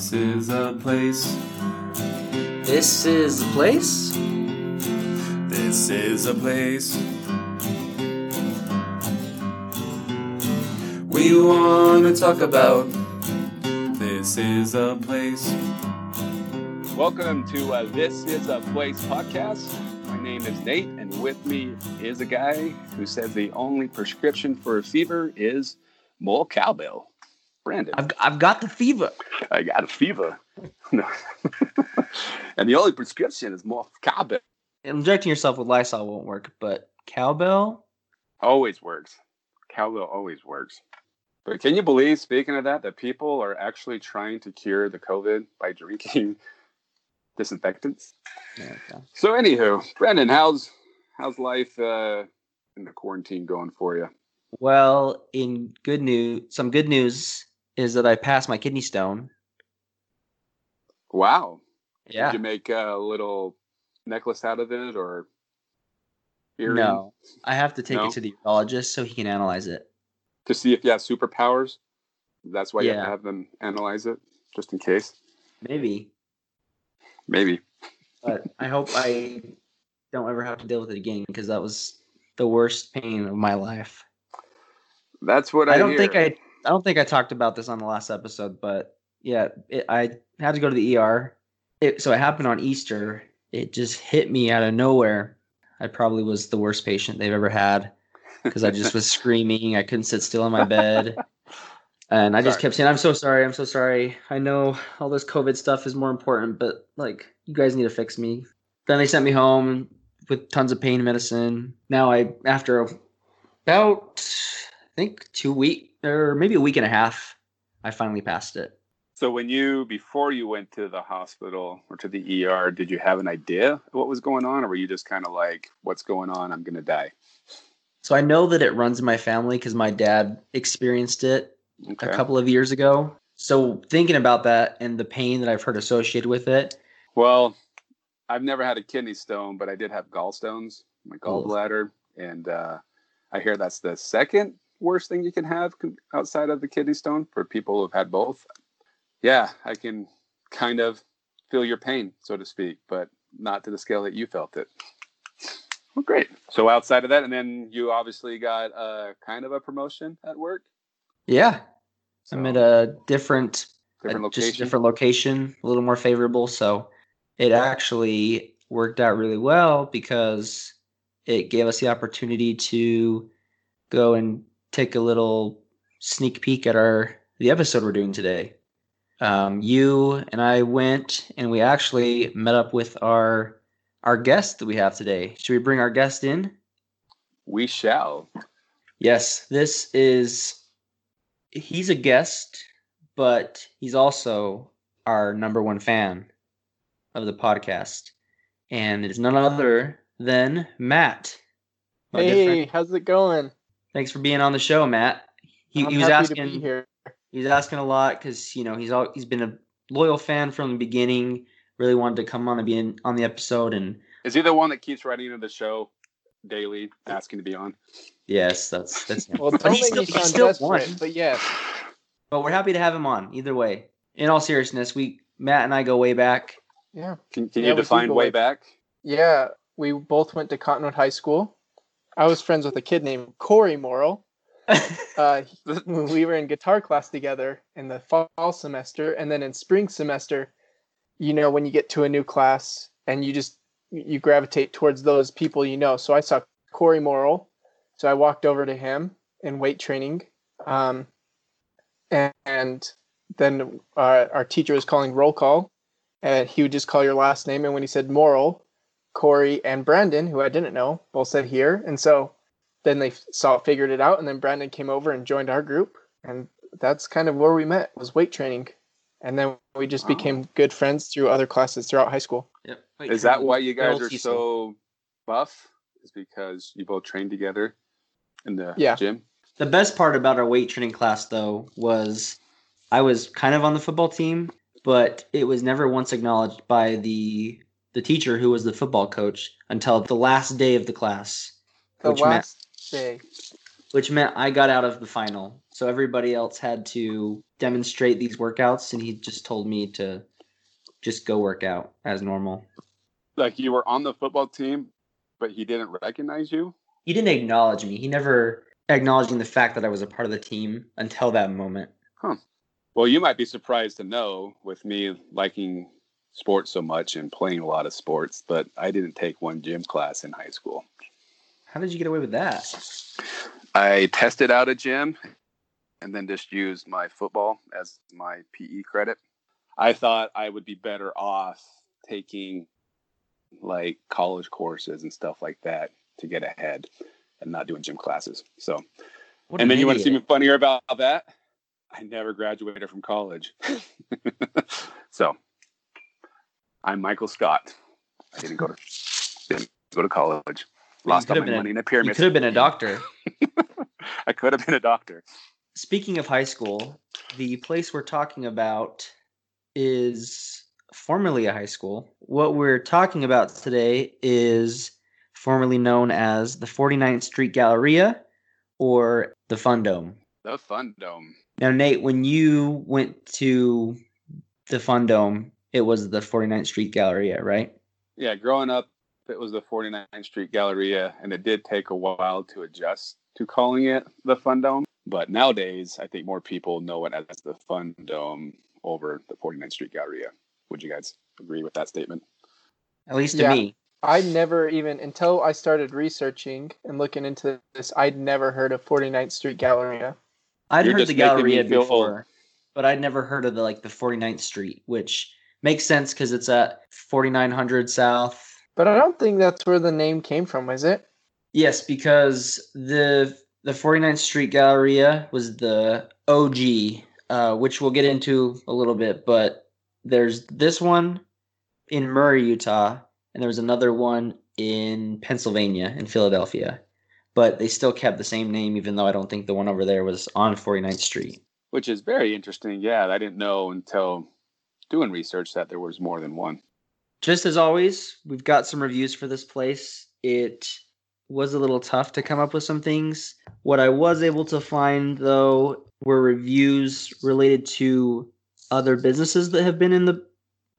This is a place. This is a place? This is a place. We want to talk about. This is a place. Welcome to uh, This Is a Place podcast. My name is Nate, and with me is a guy who said the only prescription for a fever is more cowbell. Brandon, I've, I've got the fever. I got a fever. No. and the only prescription is more cowbell. Injecting yourself with Lysol won't work, but cowbell? Always works. Cowbell always works. But can you believe, speaking of that, that people are actually trying to cure the COVID by drinking disinfectants? Yeah, okay. So, anywho, Brandon, how's how's life uh, in the quarantine going for you? Well, in good news, some good news is that I passed my kidney stone. Wow. Yeah. Did you make a little necklace out of it or earring No, I have to take No? it to the urologist so he can analyze it. to see if you have superpowers? That's why you have Yeah. to have them analyze it, just in case. Maybe, Maybe. but I hope I don't ever have to deal with it again because that was the worst pain of my life. That's what I, I don't hear. think I I don't think I talked about this on the last episode, but yeah, it, I had to go to the ER. It, so it happened on Easter. It just hit me out of nowhere. I probably was the worst patient they've ever had because I just was screaming. I couldn't sit still in my bed. And I just kept saying, I'm so sorry. I'm so sorry. I know all this COVID stuff is more important, but like, you guys need to fix me. Then they sent me home with tons of pain medicine. Now I, after about, I think two week or maybe a week and a half, I finally passed it. So when you before you went to the hospital or to the ER, did you have an idea of what was going on, or were you just kind of like, "What's going on? I'm gonna die." So I know that it runs in my family because my dad experienced it Okay. a couple of years ago. So thinking about that and the pain that I've heard associated with it, Well, I've never had a kidney stone, but I did have gallstones, my Oh. gallbladder, and uh, I hear that's the second worst thing you can have outside of the kidney stone for people who've had both. Yeah, I can kind of feel your pain, so to speak, but not to the scale that you felt it. Well, great. So outside of that, and then you obviously got a kind of a promotion at work. yeah, So I'm at a different different a- location. just a different location, a little more favorable. So it actually worked out really well because it gave us the opportunity to go and take a little sneak peek at our the episode we're doing today. Um, you and I went and we actually met up with our our guest that we have today. Should we bring our guest in? we shall. Yes, this is he's a guest, but he's also our number one fan of the podcast. And it is none other than Matt. Hey, how's it going? Thanks for being on the show, Matt. He, I'm he was happy to be asking here. he's asking a lot because you know he's all he's been a loyal fan from the beginning. Really wanted to come on and be in, on the episode, and Is he the one that keeps writing into the show daily, asking to be on? yes, that's that's him. Well, But don't make still- me sound still desperate, but yes. But we're happy to have him on either way. In all seriousness, we Matt and I go way back. Yeah. Can, can Yeah, you we do define way way- back? Yeah. We both went to Cottonwood High School. I was friends with a kid named Corey Morrill. Uh, we were in guitar class together in the fall semester, and then in spring semester, you know, when you get to a new class and you just you gravitate towards those people you know. So I saw Corey Morrill, so I walked over to him in weight training, um, and, and then uh, our teacher was calling roll call, and he would just call your last name, and when he said Morrill, Corey and Brandon, who I didn't know, both said here, and so then they saw figured it out and then brandon came over and joined our group and that's kind of where we met was weight training and then we just Wow. became good friends through other classes throughout high school Yep. Wait, Is that why you guys are so buff? Is because you both trained together in the Yeah. gym? The best part about our weight training class, though, was I was kind of on the football team, but it was never once acknowledged by the the teacher who was the football coach until the last day of the class, the which meant day which meant I got out of the final. So everybody else had to demonstrate these workouts, and he just told me to just go work out as normal. Like you were on the football team, but he didn't recognize you. He didn't acknowledge me. He never acknowledging the fact that I was a part of the team until that moment. Huh. Well, you might be surprised to know with me liking sports so much and playing a lot of sports, but I didn't take one gym class in high school. How did you get away with that? I tested out a gym and then just used my football as my PE credit. I thought I would be better off taking like college courses and stuff like that to get ahead and not doing gym classes. So, What and an then you want to see me funnier about that? I never graduated from college. so, I'm Michael Scott. I didn't go to didn't go to college. Lost all my been a- money in a You could have been a doctor. I could have been a doctor. Speaking of high school, the place we're talking about is formerly a high school. What we're talking about today is formerly known as the 49th Street Galleria or the Fun Dome. The Fun Dome. Now, Nate, when you went to the Fun Dome, it was the 49th Street Galleria, right? Yeah, growing up, it was the 49th Street Galleria, and it did take a while to adjust to calling it the Fun Dome. But nowadays, I think more people know it as the Fun Dome over the 49th Street Galleria. Would you guys agree with that statement? At least to Yeah. me. I never even until I started researching and looking into this, I'd never heard of 49th Street Galleria. I'd You're heard the just Galleria feel old. before, but I'd never heard of the like the 49th Street, which makes sense because it's at 4900 South. But I don't think that's where the name came from, is it? Yes, because the the 49th Street Galleria was the OG, uh, which we'll get into a little bit. But there's this one in Murray, Utah, and there was another one in Pennsylvania, in Philadelphia. But they still kept the same name, even though I don't think the one over there was on 49th Street. Which is very interesting. Yeah, I didn't know until doing research that there was more than one. just as always, we've got some reviews for this place. It was a little tough to come up with some things. What I was able to find, though, were reviews related to other businesses that have been in the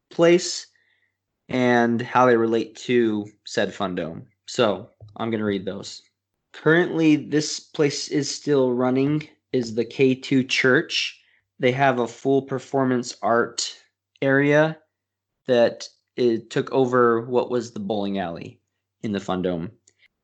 place and how they relate to said fun dome. So I'm going to read those. Currently, this place is still running, is the K2 Church. They have a full performance art area that it took over what was the bowling alley in the Fun Dome.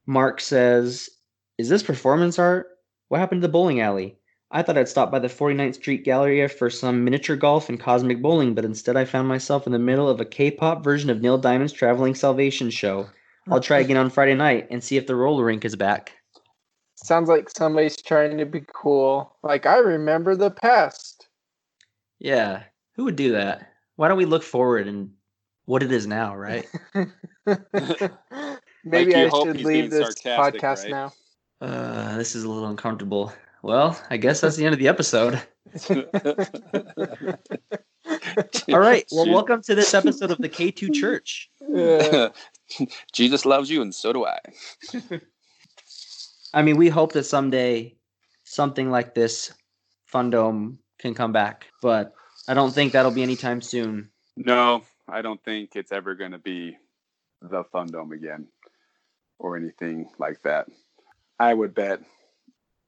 Mark says, Is this performance art? What happened to the bowling alley? I thought I'd stop by the 49th Street Galleria for some miniature golf and cosmic bowling, but instead I found myself in the middle of a K pop version of Neil Diamond's Traveling Salvation show. I'll try again on Friday night and see if the roller rink is back. Sounds like somebody's trying to be cool. Like I remember the past. Yeah, who would do that? Why don't we look forward and what it is now, right? Maybe you I should leave this podcast right? now. Uh, this is a little uncomfortable. Well, I guess that's the end of the episode. All right. Well, welcome to this episode of the K2 Church. Uh, Jesus loves you, and so do I. I mean, we hope that someday something like this Fundome can come back, but I don't think that'll be anytime soon. No, I don't think it's ever going to be the Fun Dome again or anything like that. I would bet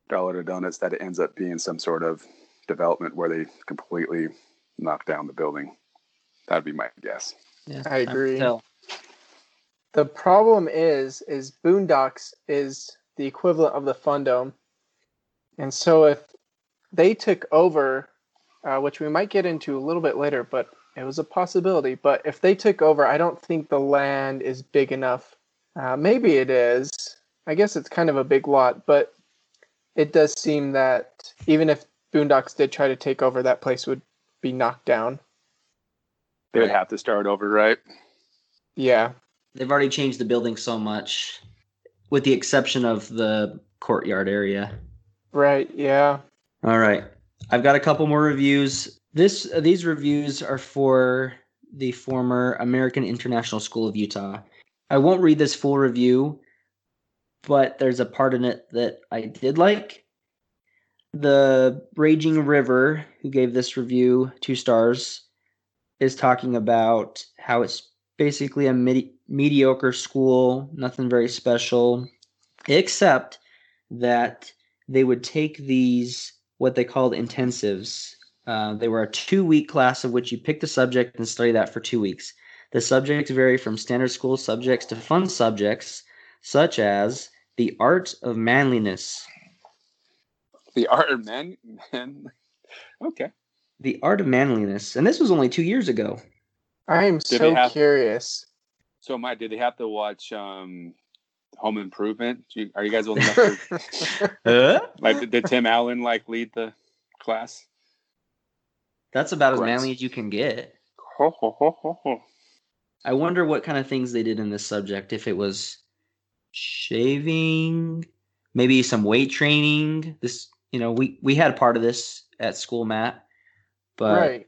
dollar to donuts that it ends up being some sort of development where they completely knock down the building. That'd be my guess. Yeah, I agree. the problem is, is Boondocks is the equivalent of the Fundome, and so if they took over, uh, which we might get into a little bit later, but it was a possibility. But if they took over, I don't think the land is big enough. Uh, maybe it is. I guess it's kind of a big lot, but it does seem that even if Boondocks did try to take over, that place would be knocked down. They would have to start over, right? Yeah. They've already changed the building so much, with the exception of the courtyard area. Right. Yeah. All right. I've got a couple more reviews. This these reviews are for the former American International School of Utah. I won't read this full review, but there's a part in it that I did like. the Raging River, who gave this review two stars, is talking about how it's basically a medi- mediocre school, nothing very special, except that they would take these what they called intensives. Uh, they were a two week class of which you pick the subject and study that for two weeks. The subjects vary from standard school subjects to fun subjects, such as the art of manliness. The art of man, man. Okay. The art of manliness. And this was only two years ago. I am Did so have- curious. So, Mike, did they have to watch um, Home Improvement? Do you- Are you guys old enough to like? Did, did Tim Allen like lead the class? That's about as Gross. manly as you can get. Ho, ho, ho, ho, ho. I wonder what kind of things they did in this subject. If it was shaving, maybe some weight training. This, you know, we we had part of this at school, Matt. But right.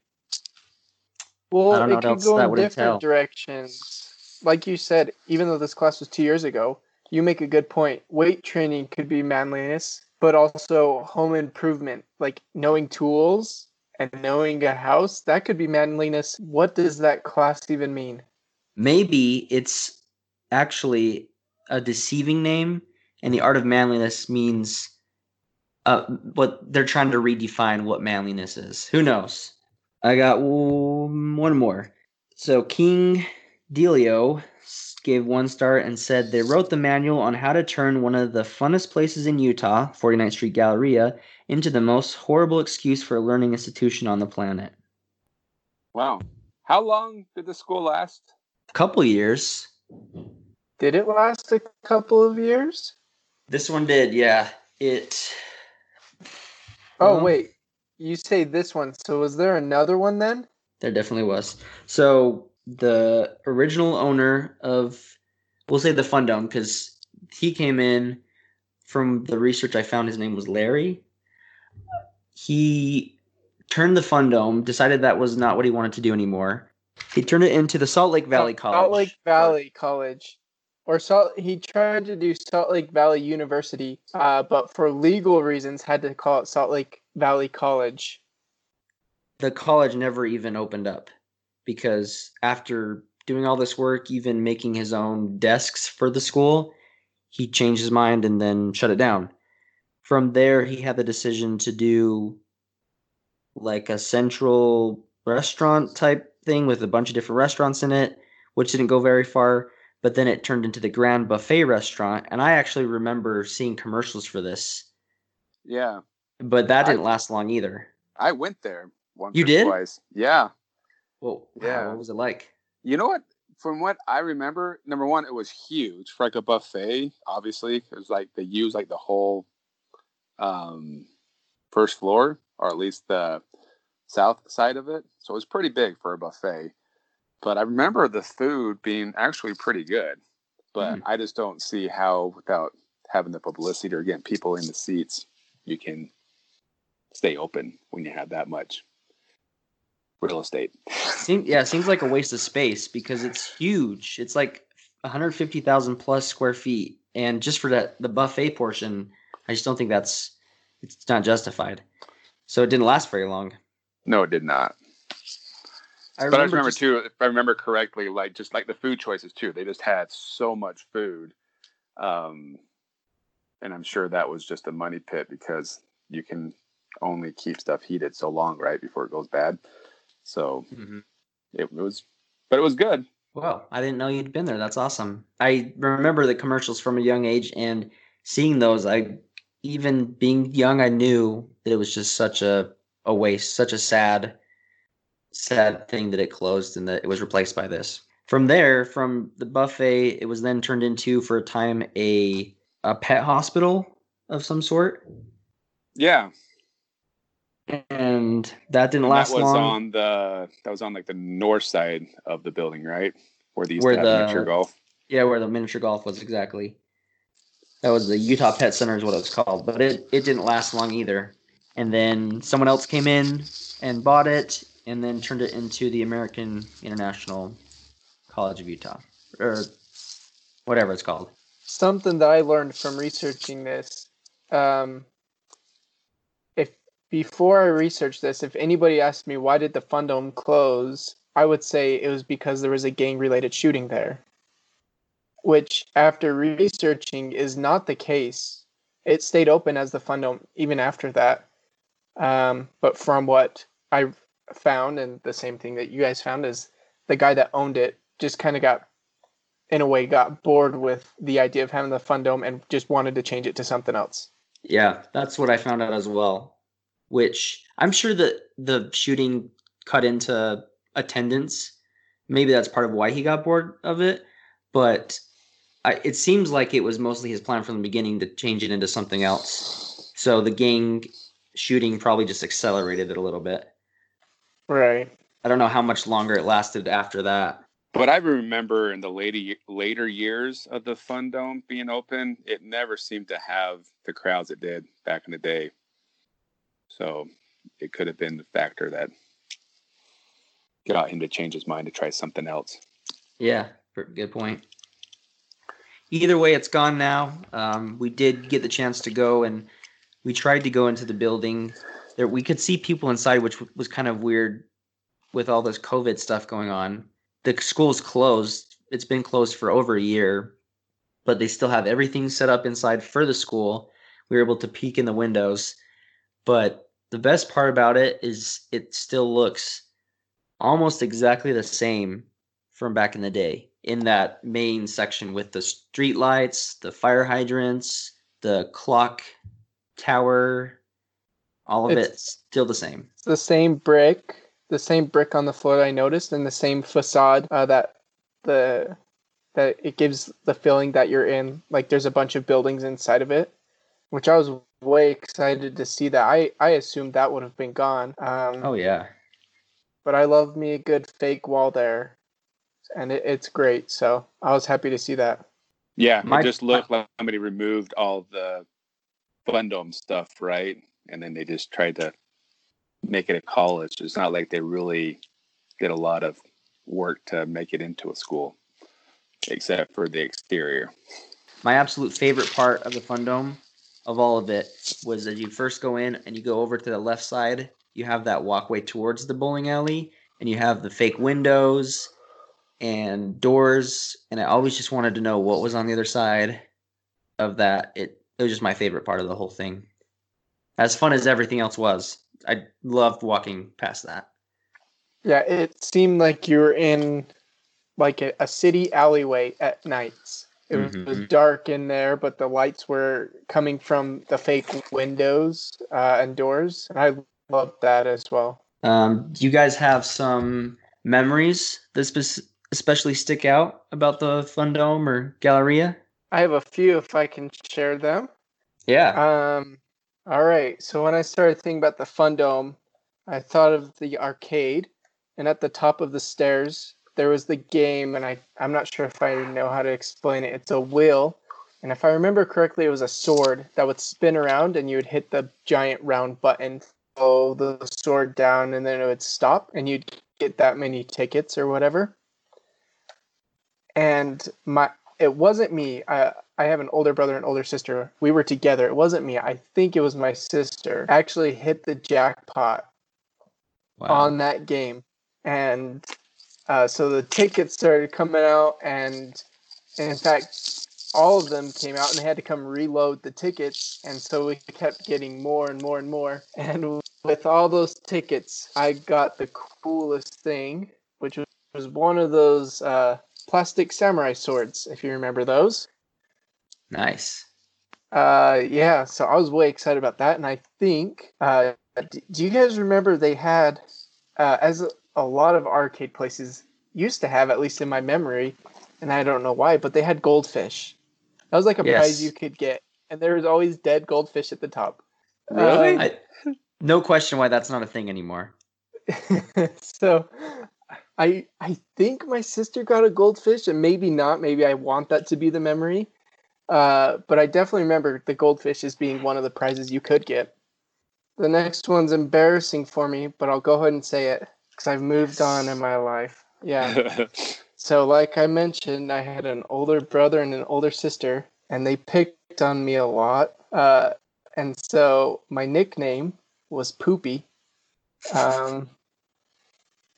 Well, I don't know it what could else go that in different entail. directions. Like you said, even though this class was two years ago, you make a good point. Weight training could be manliness, but also home improvement, like knowing tools and knowing a house, that could be manliness. What does that class even mean? maybe it's actually a deceiving name, and the art of manliness means uh, what they're trying to redefine what manliness is. Who knows? I got one more. So King Delio gave one star and said they wrote the manual on how to turn one of the funnest places in Utah, 49th Street Galleria, into the most horrible excuse for a learning institution on the planet. Wow. How long did the school last? A couple years. Did it last a couple of years? This one did, yeah. It. Oh, Well, wait. You say this one. So was there another one then? There definitely was. So the original owner of, we'll say the Fun Dome, because he came in from the research I found. His name was Larry. He turned the Fun Dome, decided that was not what he wanted to do anymore. He turned it into the Salt Lake Valley College. Salt Lake Valley College. Or Salt he tried to do Salt Lake Valley University, uh, but for legal reasons had to call it Salt Lake Valley College. the college never even opened up because after doing all this work, even making his own desks for the school, he changed his mind and then shut it down. From there, he had the decision to do like a central restaurant type thing with a bunch of different restaurants in it, which didn't go very far. But then it turned into the Grand Buffet restaurant. And I actually remember seeing commercials for this, Yeah. but that I- didn't last long either. I went there once You or did? twice. Yeah. Well, Yeah. yeah. What was it like? You know what? From what I remember, number one, it was huge for like a buffet. Obviously, it was like they used like the whole um, first floor, or at least the south side of it. So it was pretty big for a buffet. But I remember the food being actually pretty good. But Hmm. I just don't see how, without having the publicity or getting people in the seats, you can stay open when you have that much real estate. Seem, yeah, it seems like a waste of space because it's huge. It's like 150,000 plus square feet, and just for that the buffet portion, I just don't think that's it's not justified. So it didn't last very long. No, it did not. I but I remember just- too, if I remember correctly, like just like the food choices too, they just had so much food, um, and I'm sure that was just a money pit because you can only keep stuff heated so long, right, before it goes bad. So Mhm. it, it was, but it was good. Well, I didn't know you'd been there. That's awesome. I remember the commercials from a young age and seeing those. I even being young, I knew that it was just such a a waste, such a sad, sad thing that it closed and that it was replaced by this. From there, from the buffet, it was then turned into for a time a a pet hospital of some sort, Yeah, and that didn't and last that was long. on the that was on like the north side of the building, right, where they used Where the- miniature golf. Yeah, where the miniature golf was exactly. That was the Utah Pet Center, is what it was called. But it, it didn't last long either. And then someone else came in and bought it and then turned it into the American International College of Utah. Or whatever it's called. Something that I learned from researching this. Um, before I researched this, if anybody asked me why did the Fundome close, I would say it was because there was a gang related shooting there. Which, after researching, is not the case. It stayed open as the Fundome even after that. Um, but from what I found, and the same thing that you guys found, is the guy that owned it just kind of got, in a way, got bored with the idea of having the Fundome and just wanted to change it to something else. Yeah, that's what I found out as well. Which I'm sure that the shooting cut into attendance. Maybe that's part of why he got bored of it. But I, it seems like it was mostly his plan from the beginning to change it into something else. So the gang shooting probably just accelerated it a little bit. Right. I don't know how much longer it lasted after that. But I remember in the later later years of the Fundome being open, it never seemed to have the crowds it did back in the day. So it could have been the factor that got him to change his mind to try something else. Yeah, good point. Either way, it's gone now. Um, we did get the chance to go, and we tried to go into the building. There, we could see people inside, which was kind of weird with all this COVID stuff going on. The school's closed. It's been closed for over a year, but they still have everything set up inside for the school. We were able to peek in the windows, but the best part about it is it still looks almost exactly the same from back in the day in that main section with the street lights, the fire hydrants, the clock tower, all of it's, it still the same. The same brick, the same brick on the floor that I noticed, and the same facade uh, that the that it gives the feeling that you're in. Like there's a bunch of buildings inside of it, which I was way excited to see that. I I assumed that would have been gone. Um, oh yeah. But I love me a good fake wall there, and it, it's great. So I was happy to see that. Yeah, My, it just looked like somebody removed all the Fundome stuff, right? And then they just tried to make it a college. It's not like they really did a lot of work to make it into a school, except for the exterior. My absolute favorite part of the Fundome of all of it was that you first go in and you go over to the left side. You have that walkway towards the bowling alley, and you have the fake windows and doors. And I always just wanted to know what was on the other side of that. It it was just my favorite part of the whole thing. As fun as everything else was, I loved walking past that. Yeah, it seemed like you were in like a, a city alleyway at nights. It mm-hmm. was dark in there, but the lights were coming from the fake windows uh, and doors, and I loved that as well. Um, do you guys have some memories that spe- especially stick out about the Fundome or Galleria? I have a few if I can share them. Yeah. Um. All right. So when I started thinking about the Fundome, I thought of the arcade, and at the top of the stairs there was the game, and I I'm not sure if I know how to explain it. It's a wheel, and if I remember correctly, it was a sword that would spin around, and you would hit the giant round button, follow the sword down, and then it would stop, and you'd get that many tickets or whatever. And my it wasn't me. I I have an older brother and older sister. We were together. It wasn't me. I think it was my sister. Actually hit the jackpot wow. on that game, and uh, so the tickets started coming out, and, and in fact, all of them came out, and they had to come reload the tickets, and so we kept getting more and more and more. And with all those tickets, I got the coolest thing, which was one of those. Uh, plastic samurai swords, if you remember those. Nice. Uh, yeah, so I was way excited about that, and I think, uh, do you guys remember they had, uh, as a, lot of arcade places used to have, at least in my memory, and I don't know why, but they had goldfish. That was like a yes. prize you could get, and there was always dead goldfish at the top. Really? Uh, I, no question why that's not a thing anymore. so I I think my sister got a goldfish, and maybe not. Maybe I want that to be the memory. Uh, but I definitely remember the goldfish as being one of the prizes you could get. The next one's embarrassing for me, but I'll go ahead and say it because I've moved on in my life. Yeah. so, like I mentioned, I had an older brother and an older sister, and they picked on me a lot. Uh, and so my nickname was Poopy. Um,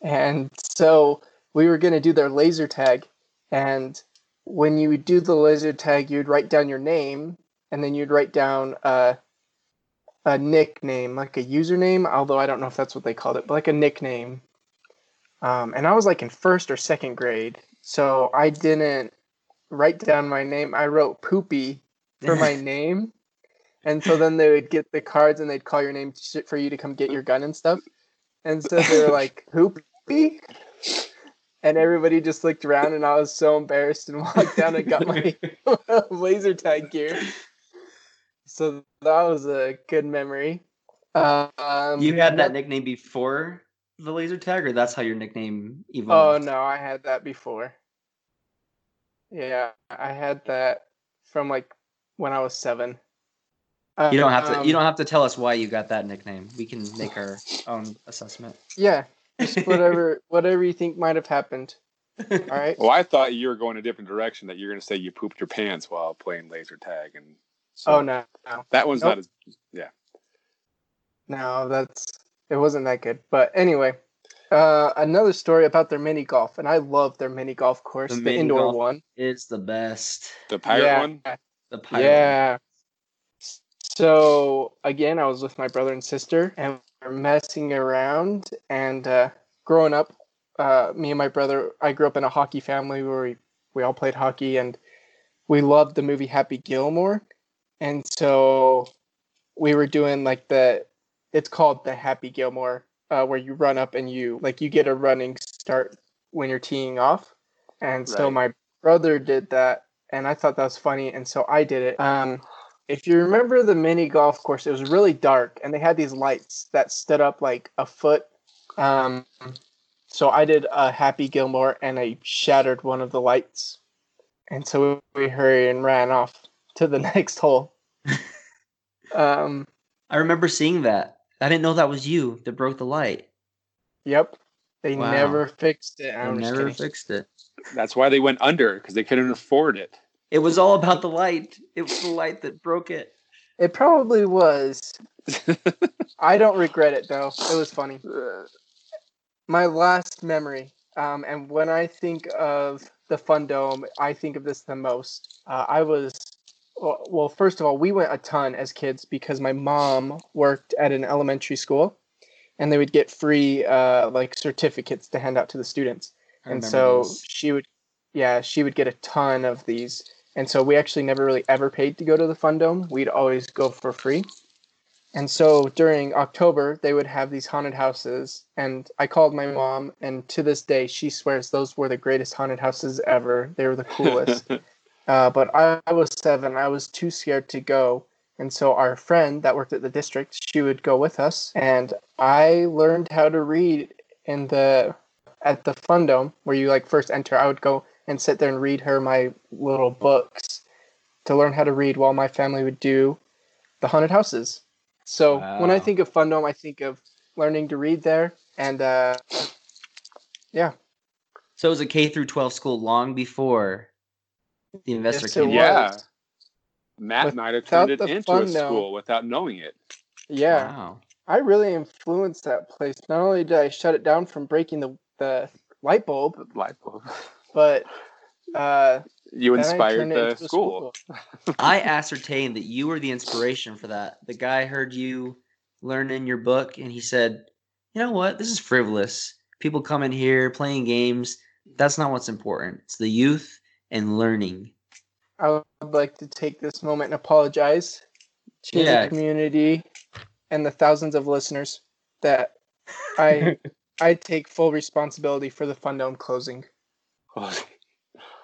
and so we were going to do their laser tag. And when you would do the laser tag, you'd write down your name and then you'd write down a, a nickname, like a username, although I don't know if that's what they called it, but like a nickname. Um, and I was like in first or second grade. So I didn't write down my name. I wrote Poopy for my name. And so then they would get the cards and they'd call your name for you to come get your gun and stuff. And so they were like, Poopy? And everybody just looked around and I was so embarrassed and walked down and got my laser tag gear. So that was a good memory. Um, you had that nickname before the laser tag, or that's how your nickname evolved? Oh no, I had that before. Yeah, I had that from like when I was seven. You don't have to. Um, You don't have to tell us why you got that nickname. We can make our own assessment. Yeah, just whatever whatever you think might have happened. All right. Well, I thought you were going a different direction. That you're going to say you pooped your pants while playing laser tag, and so Oh no, no, that one's Nope. not as yeah. no, that's it wasn't that good. But anyway, uh, another story about their mini golf, and I love their mini golf course, The the, mini indoor golf one. It's the best. The pirate yeah, one. The pirate. Yeah. So again, I was with my brother and sister, and we are messing around. And uh, growing up, uh, me and my brother, I grew up in a hockey family where we, we all played hockey, and we loved the movie Happy Gilmore. And so we were doing like the, it's called the Happy Gilmore, uh, where you run up and you like you get a running start when you're teeing off. And so Right. my brother did that, and I thought that was funny, and so I did it. Um, if you remember the mini golf course, it was really dark, and they had these lights that stood up like a foot. Um, so I did a Happy Gilmore, and I shattered one of the lights, and so we hurried and ran off to the next hole. um, I remember seeing that. I didn't know that was you that broke the light. yep, they Wow. never fixed it. I I'm just never kidding. fixed it. That's why they went under because they couldn't afford it. It was all about the light. It was the light that broke it. It probably was. I don't regret it though. It was funny. my last memory, um, and when I think of the Fun Dome, I think of this the most. Uh, I was, well, well, first of all, we went a ton as kids because my mom worked at an elementary school, and they would get free uh, like certificates to hand out to the students. And so those. she would, yeah, she would get a ton of these. And so we actually never really ever paid to go to the Fun Dome. We'd always go for free. And so during October, they would have these haunted houses. And I called my mom, and to this day, she swears those were the greatest haunted houses ever. They were the coolest. uh, but I, I was seven. I was too scared to go. And so our friend that worked at the district, she would go with us. And I learned how to read in the at the Fun Dome, where you like first enter. I would go and sit there and read her my little books to learn how to read while my family would do the haunted houses. So when I think of Fun Dome, I think of learning to read there, and uh, yeah, So it was a K through 12 school long before the investor Yes, it came. was. yeah. Matt might have turned it into fun, a though. school without knowing it. yeah, Wow. I really influenced that place. Not only did I shut it down from breaking the the light bulb, Light bulb. but uh, You inspired the into a school. I ascertained that you were the inspiration for that. The guy heard you learn in your book and he said, You know what? This is frivolous. People come in here playing games. That's not what's important. It's the youth and learning. I would like to take this moment and apologize to Yeah. the community and the thousands of listeners that I I take full responsibility for the Fun Dome closing. All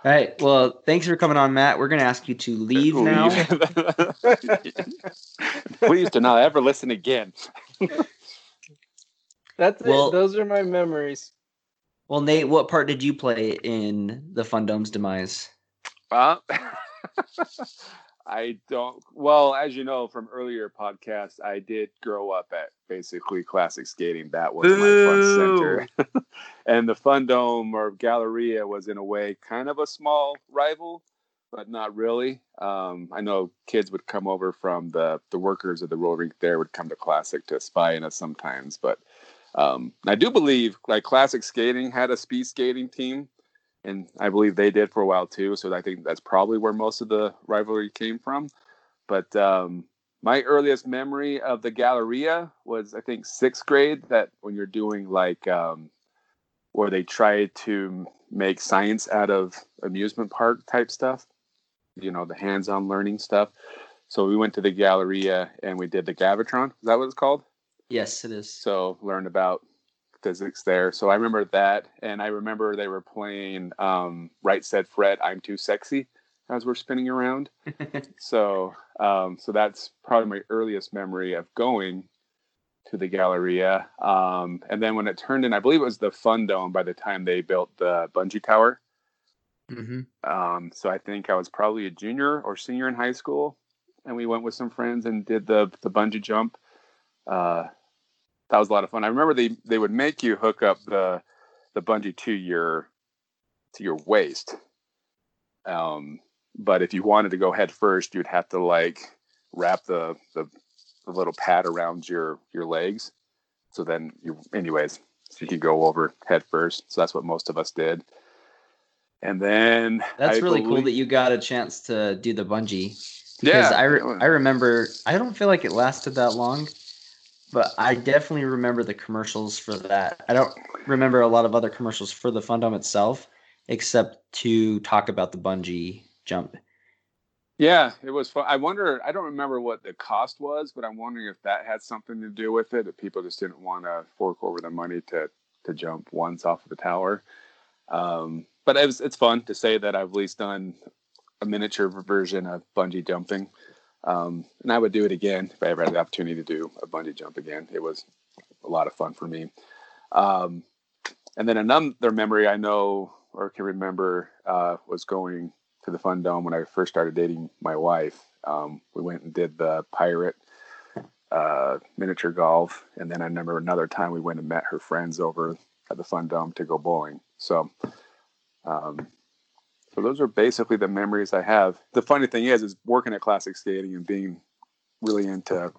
right. Well, thanks for coming on, Matt. We're going to ask you to leave now. Please do not ever listen again. That's Well- it. Those are my memories. Well, Nate, what part did you play in the Fun Dome's demise? Well, I don't. Well, as you know from earlier podcasts, I did grow up at basically classic skating. That was my fun center, and the Fun Dome or Galleria was in a way kind of a small rival. but not really. Um, I know kids would come over from the the workers of the roller rink there would come to Classic to spy on us sometimes, but um, I do believe like Classic Skating had a speed skating team, and I believe they did for a while too. So I think that's probably where most of the rivalry came from. But um, my earliest memory of the Galleria was I think sixth grade. That when you're doing like um, where they try to make science out of amusement park type stuff, you know, the hands-on learning stuff. So we went to the Galleria and we did the Gravitron. Is that what it's called? Yes, it is. So learned about physics there. So I remember that, and I remember they were playing um, "Right Said Fred, I'm Too Sexy" as we're spinning around. so um, so that's probably my earliest memory of going to the Galleria. Um, and then when it turned in, I believe it was the Fun Dome by the time they built the bungee tower. hmm Um, so I think I was probably a junior or senior in high school, and we went with some friends and did the the bungee jump. Uh, that was a lot of fun. I remember they they would make you hook up the the bungee to your to your waist. Um, but if you wanted to go head first, you'd have to like wrap the the, the little pad around your your legs. So then you, anyways, so you could go over head first. So that's what most of us did. And then That's I really cool that you got a chance to do the bungee. Because yeah, I, re- I remember, I don't feel like it lasted that long, but I definitely remember the commercials for that. I don't remember a lot of other commercials for the Fun itself, except to talk about the bungee jump. Yeah, it was fun. I wonder. I don't remember what the cost was, but I'm wondering if that had something to do with it. If people just didn't want to fork over the money to to jump once off of the tower. Um, but it was, it's fun to say that I've at least done a miniature version of bungee jumping, um, and I would do it again if I ever had the opportunity to do a bungee jump again. It was a lot of fun for me. Um, and then another memory I know or can remember uh, was going to the Fun Dome when I first started dating my wife. Um, we went and did the pirate uh, miniature golf, and then I remember another time we went and met her friends over at the Fun Dome to go bowling. So, um, so those are basically the memories I have. The funny thing is, is working at Classic Skating and being really into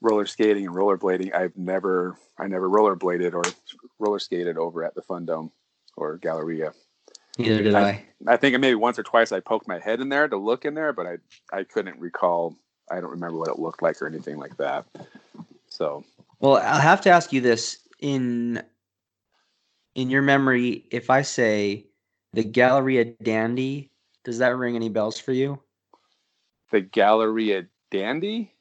roller skating and rollerblading. I've never, I never rollerbladed or roller skated over at the Fun Dome or Galleria. Neither did I. I think maybe once or twice I poked my head in there to look in there, but I I couldn't recall. I don't remember what it looked like or anything like that. So Well, I'll have to ask you this in in your memory. If I say the Galleria Dandy, does that ring any bells for you? the Galleria Dandy,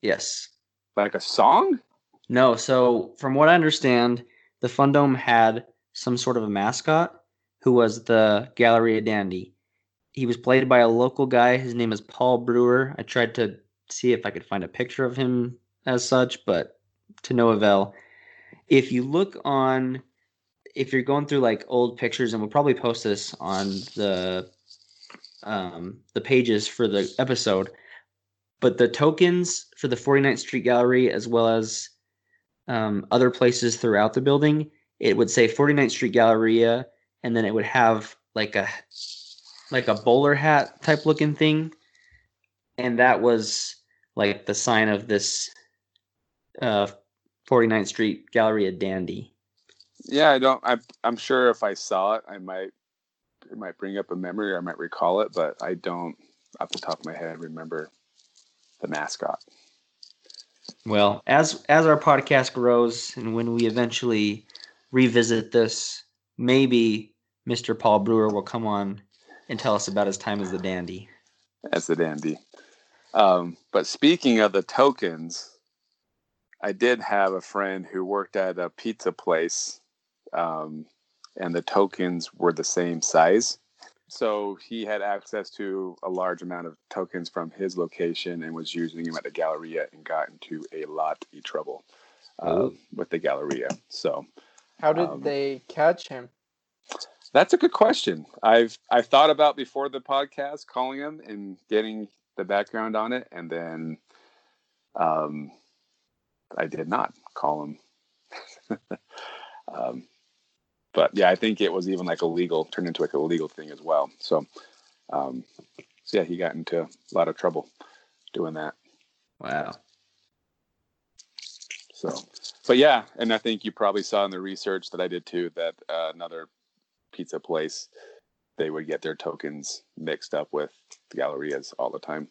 Yes. like a song. No. So, from what I understand, the Fun Dome had some sort of a mascot who was the Galleria Dandy. He was played by a local guy. His name is Paul Brewer. I tried to see if I could find a picture of him as such, but to no avail. If you look on, if you're going through like old pictures, and we'll probably post this on the um, the pages for the episode, but the tokens for the 49th Street Gallery as well as um, other places throughout the building, it would say 49th Street Galleria, and then it would have like a like a bowler hat type looking thing, and that was like the sign of this uh, 49th Street Galleria dandy. Yeah, I don't. I, I'm sure if I saw it, I might it might bring up a memory or I might recall it, but I don't off the top of my head remember the mascot. Well, as as our podcast grows and when we eventually revisit this, maybe Mr. Paul Brewer will come on and tell us about his time as the dandy. as the dandy. Um, but speaking of the tokens, I did have a friend who worked at a pizza place, um, and the tokens were the same size. So he had access to a large amount of tokens from his location and was using them at the Galleria and got into a lot of trouble um, with the Galleria. So How did Um, they catch him? That's a good question. I've I've thought about before the podcast calling him and getting the background on it, and then um, I did not call him. um, but yeah, I think it was even like a legal turned into like a legal thing as well. So Um, so yeah, he got into a lot of trouble doing that. Wow. So, but yeah, and I think you probably saw in the research that I did too that uh, another pizza place they would get their tokens mixed up with the Gallerias all the time.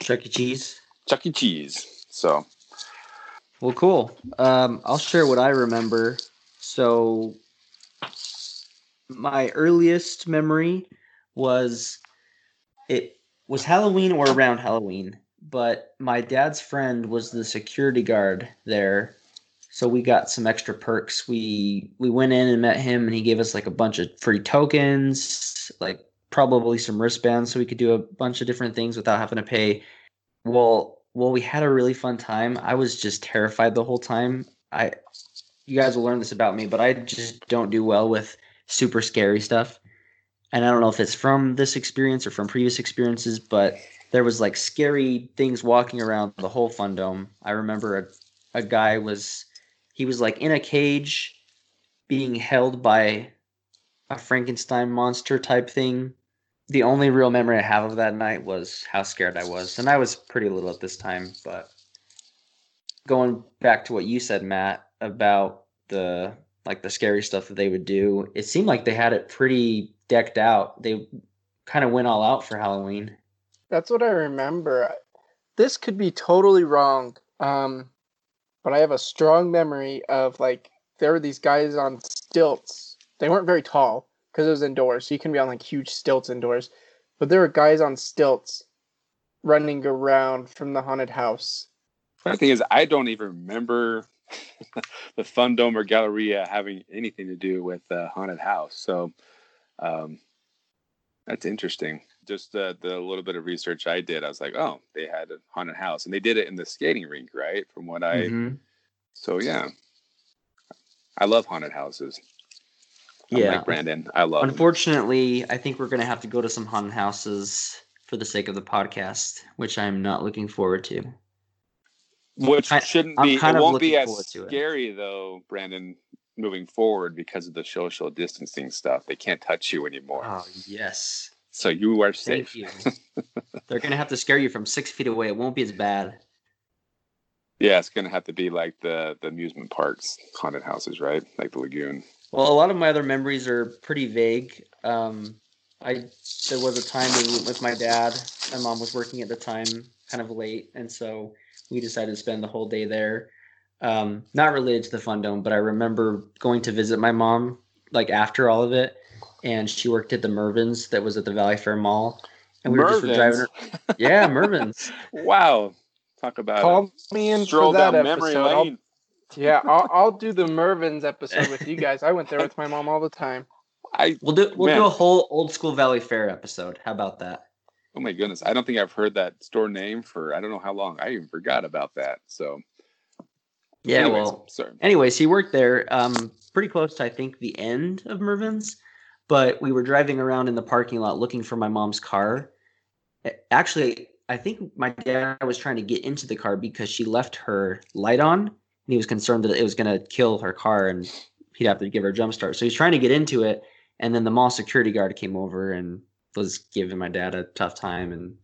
Chuck E. Cheese. Chuck E. Cheese. So Well, cool. Um, I'll share what I remember. So, my earliest memory was it was Halloween or around Halloween, but my dad's friend was the security guard there. So we got some extra perks. We we went in and met him, and he gave us like a bunch of free tokens, like probably some wristbands, so we could do a bunch of different things without having to pay. Well, well, we had a really fun time. I was just terrified the whole time. I, you guys will learn this about me, but I just don't do well with super scary stuff. And I don't know if it's from this experience or from previous experiences, but there was like scary things walking around the whole fun dome. I remember a, a guy was he was like in a cage being held by a Frankenstein monster type thing. The only real memory I have of that night was how scared I was. And I was pretty little at this time, but going back to what you said, Matt, about the like the scary stuff that they would do, it seemed like they had it pretty decked out. They kind of went all out for Halloween. That's what I remember. This could be totally wrong. Um, but I have a strong memory of like there were these guys on stilts. They weren't very tall because it was indoors, so you can be on like huge stilts indoors. But there were guys on stilts running around from the haunted house. the thing is, I don't even remember the Fun Dome or Galleria having anything to do with the haunted house. So um, that's interesting. Just uh, the little bit of research I did, I was like, oh, they had a haunted house, and they did it in the skating rink, right? From what I, Mhm. so yeah, I love haunted houses. I'm Yeah. like Brandon, I love. them. Unfortunately, I think we're going to have to go to some haunted houses for the sake of the podcast, which I'm not looking forward to. Which I- shouldn't I'm be. It won't be as forward to it. scary though, Brandon. Moving forward because of the social distancing stuff, they can't touch you anymore. Oh, yes. So you are Thank safe. you. They're going to have to scare you from six feet away. It won't be as bad. Yeah, it's gonna have to be like the the amusement parks haunted houses, right? Like the lagoon. Well, a lot of my other memories are pretty vague. Um, I there was a time we went with my dad. My mom was working at the time, kind of late, and so we decided to spend the whole day there. Um, not related to the Fun Dome, but I remember going to visit my mom like after all of it, and she worked at the Mervyn's that was at the Valley Fair Mall, and we were just driving. Her, yeah, Mervyn's. Wow. Talk about Call me in stroll for that down memory episode. I'll- yeah, I'll, I'll do the Mervyn's episode with you guys. I went there with my mom all the time. I We'll do we'll do a whole old school Valley Fair episode. How about that? Oh my goodness, I don't think I've heard that store name for I don't know how long. I even forgot about that. So Yeah, anyways, well, sorry. anyways, he worked there um, pretty close to, I think, the end of Mervyn's. But we were driving around in the parking lot looking for my mom's car. Actually, I think my dad was trying to get into the car because she left her light on. And he was concerned that it was going to kill her car and he'd have to give her a jump start. So he's trying to get into it. And then the mall security guard came over and was giving my dad a tough time. And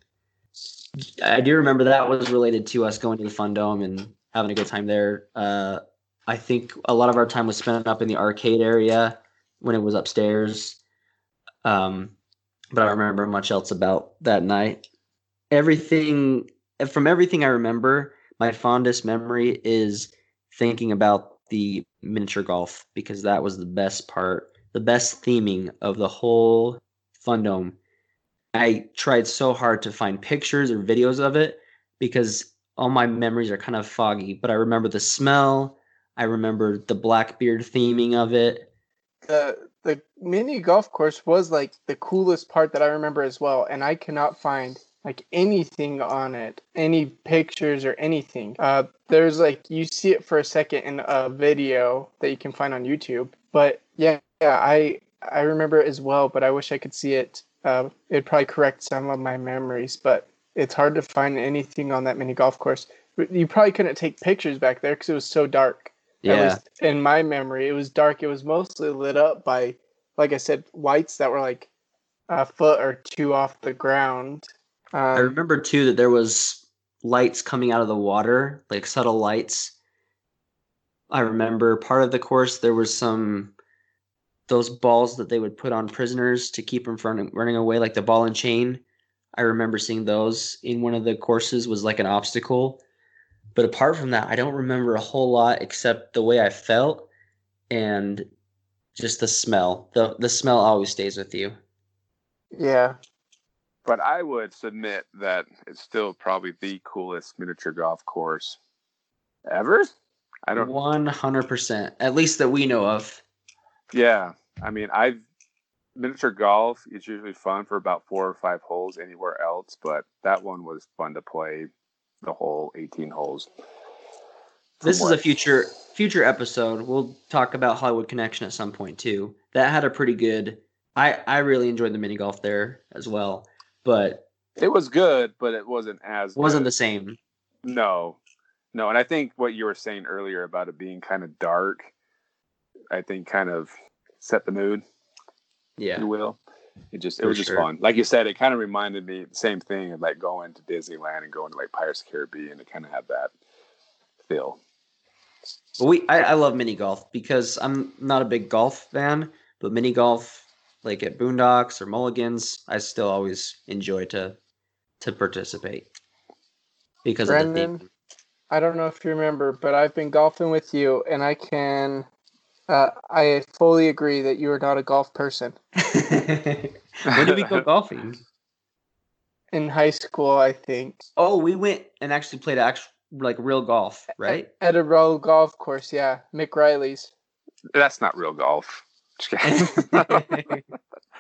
I do remember that was related to us going to the Fun Dome and having a good time there. Uh, I think a lot of our time was spent up in the arcade area when it was upstairs. Um, but I don't remember much else about that night. Everything from everything I remember, my fondest memory is thinking about the miniature golf because that was the best part, the best theming of the whole Fun Dome. I tried so hard to find pictures or videos of it because all my memories are kind of foggy, but I remember the smell. I remember the Blackbeard theming of it. The the mini golf course was like the coolest part that I remember as well, and I cannot find like anything on it, any pictures or anything. Uh, there's like you see it for a second in a video that you can find on YouTube, but yeah, yeah, I I remember it as well, but I wish I could see it. Uh, it'd probably correct some of my memories, but it's hard to find anything on that mini golf course. You probably couldn't take pictures back there because it was so dark. Yeah. in my memory, it was dark. It was mostly lit up by, like I said, lights that were like a foot or two off the ground. Um, I remember too that there was lights coming out of the water, like subtle lights. I remember part of the course there was some those balls that they would put on prisoners to keep them from running away, like the ball and chain. I remember seeing those in one of the courses was like an obstacle. But apart from that, I don't remember a whole lot except the way I felt and just the smell. The the smell always stays with you. yeah, But I would submit that it's still probably the coolest miniature golf course ever. I don't. One hundred percent, at least that we know of. Yeah, I mean, I've miniature golf is usually fun for about four or five holes anywhere else, but that one was fun to play the whole 18 holes. This From is a future future episode. We'll talk about Hollywood Connection at some point too. That had a pretty good. I I really enjoyed the mini golf there as well, but It was good, but it wasn't as wasn't good. the same. No, no, and I think what you were saying earlier about it being kind of dark, I think kind of set the mood, if Yeah, you will. It just it For was just sure. fun. Like you said, it kind of reminded me the same thing of like going to Disneyland and going to like Pirates of the Caribbean. It kind of had that feel. but we I, I love mini golf because I'm not a big golf fan, but mini golf like at Boondocks or Mulligans, I still always enjoy to to participate because of the theme. I don't know if you remember, but I've been golfing with you, and I can. Uh, I fully agree that you are not a golf person. when did we go golfing? In high school, I think Oh, we went and actually played actual like real golf, right? at a real golf course. Yeah, Mick Riley's. That's not real golf.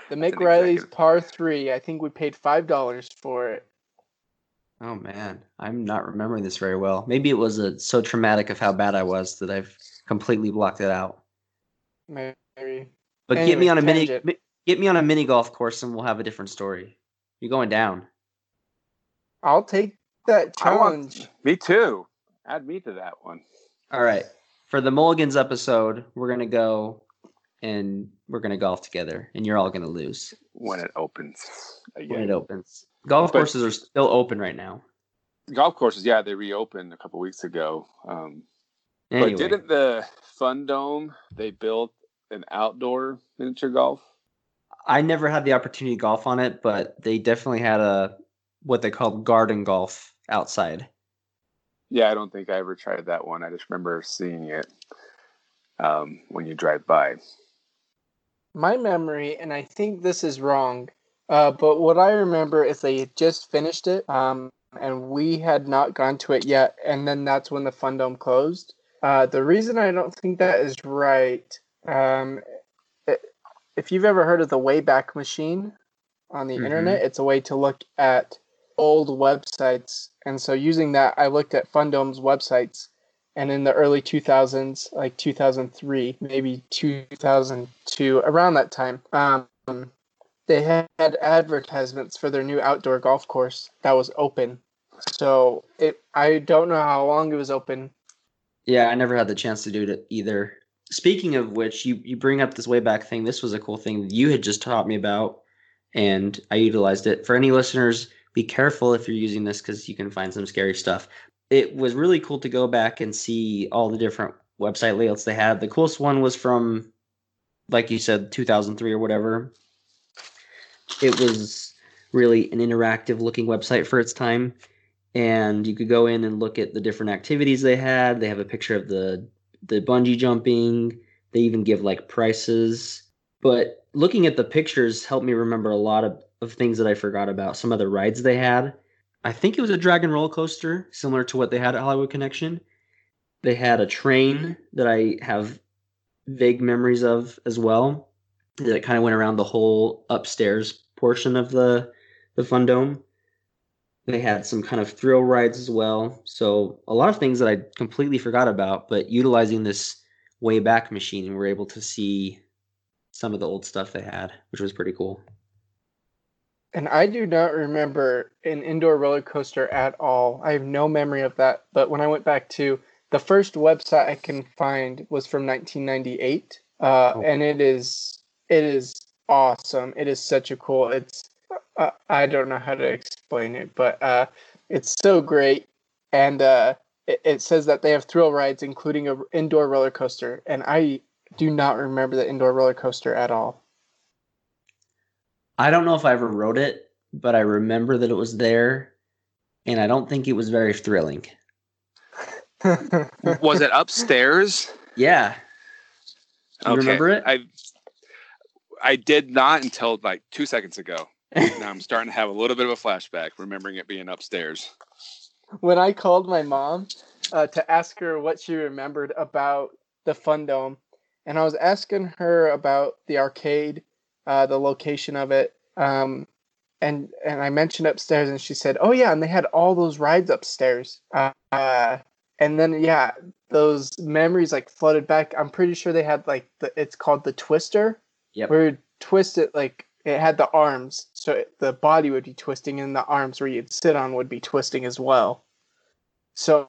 The Mick Riley's par three. I think we paid five dollars for it. oh man, I'm not remembering this very well. Maybe it was a, so traumatic of how bad I was that I've completely blocked it out. Maybe. But get me on a mini tangent. mi- get me on a mini golf course and we'll have a different story. You're going down. I'll take that I want- challenge. me too. Add me to that one. All right. For the Mulligans episode, we're gonna go and we're gonna golf together, and you're all gonna lose when it opens when it opens. Golf But- courses are still open right now. Golf courses, yeah, they reopened a couple weeks ago. Um, Anyway, But didn't the Fun Dome they built an outdoor miniature golf? I never had the opportunity to golf on it, but they definitely had a what they called garden golf outside. Yeah, I don't think I ever tried that one. I just remember seeing it um, when you drive by. My memory, and I think this is wrong, uh, but what I remember is they just finished it, um, and we had not gone to it yet, and then that's when the Fun Dome closed. Uh, the reason I don't think that is right, um, i if you've ever heard of the Wayback Machine on the Mhm. internet, it's a way to look at old websites, and so using that, I looked at Fun Dome's websites, and in the early 2000s, like 2003, maybe 2002, around that time, um, they had advertisements for their new outdoor golf course that was open. So it, I don't know how long it was open. Yeah, I never had the chance to do it either. Speaking of which, you you bring up this way back thing. This was a cool thing that you had just taught me about, and I utilized it. For any listeners, be careful if you're using this because you can find some scary stuff. It was really cool to go back and see all the different website layouts they had. The coolest one was from, like you said, 2003 or whatever. It was really an interactive looking website for its time and you could go in and look at the different activities they had. They have a picture of the the bungee jumping. They even give like prices. But looking at the pictures helped me remember a lot of, of things that I forgot about. Some of the rides they had. I think it was a dragon roller coaster, similar to what they had at Hollywood Connection. They had a train that I have vague memories of as well. That kind of went around the whole upstairs portion of the the fun dome. They had some kind of thrill rides as well. So a lot of things that I completely forgot about, but utilizing this way back machine, we were able to see some of the old stuff they had, which was pretty cool. And I do not remember an indoor roller coaster at all. I have no memory of that. But when I went back to the first website I can find was from 1998, uh, Oh. and it is it is awesome. It is such a cool. It's uh, I don't know how to explain it, but uh, it's so great. And uh, it, it says that they have thrill rides, including an indoor roller coaster. And I do not remember the indoor roller coaster at all. I don't know if I ever rode it, but I remember that it was there, and I don't think it was very thrilling. Was it upstairs? Yeah. You remember it? I I did not until like two seconds ago. Now I'm starting to have a little bit of a flashback, remembering it being upstairs. when I called my mom uh, to ask her what she remembered about the Fun Dome, and I was asking her about the arcade, uh, the location of it, um, and and I mentioned upstairs, and she said, "Oh yeah, and they had all those rides upstairs." Uh, and then yeah, those memories like flooded back. I'm pretty sure they had like the it's called the Twister, Yep. where you twist it like it had the arms, so it, the body would be twisting, and the arms where you'd sit on would be twisting as well. So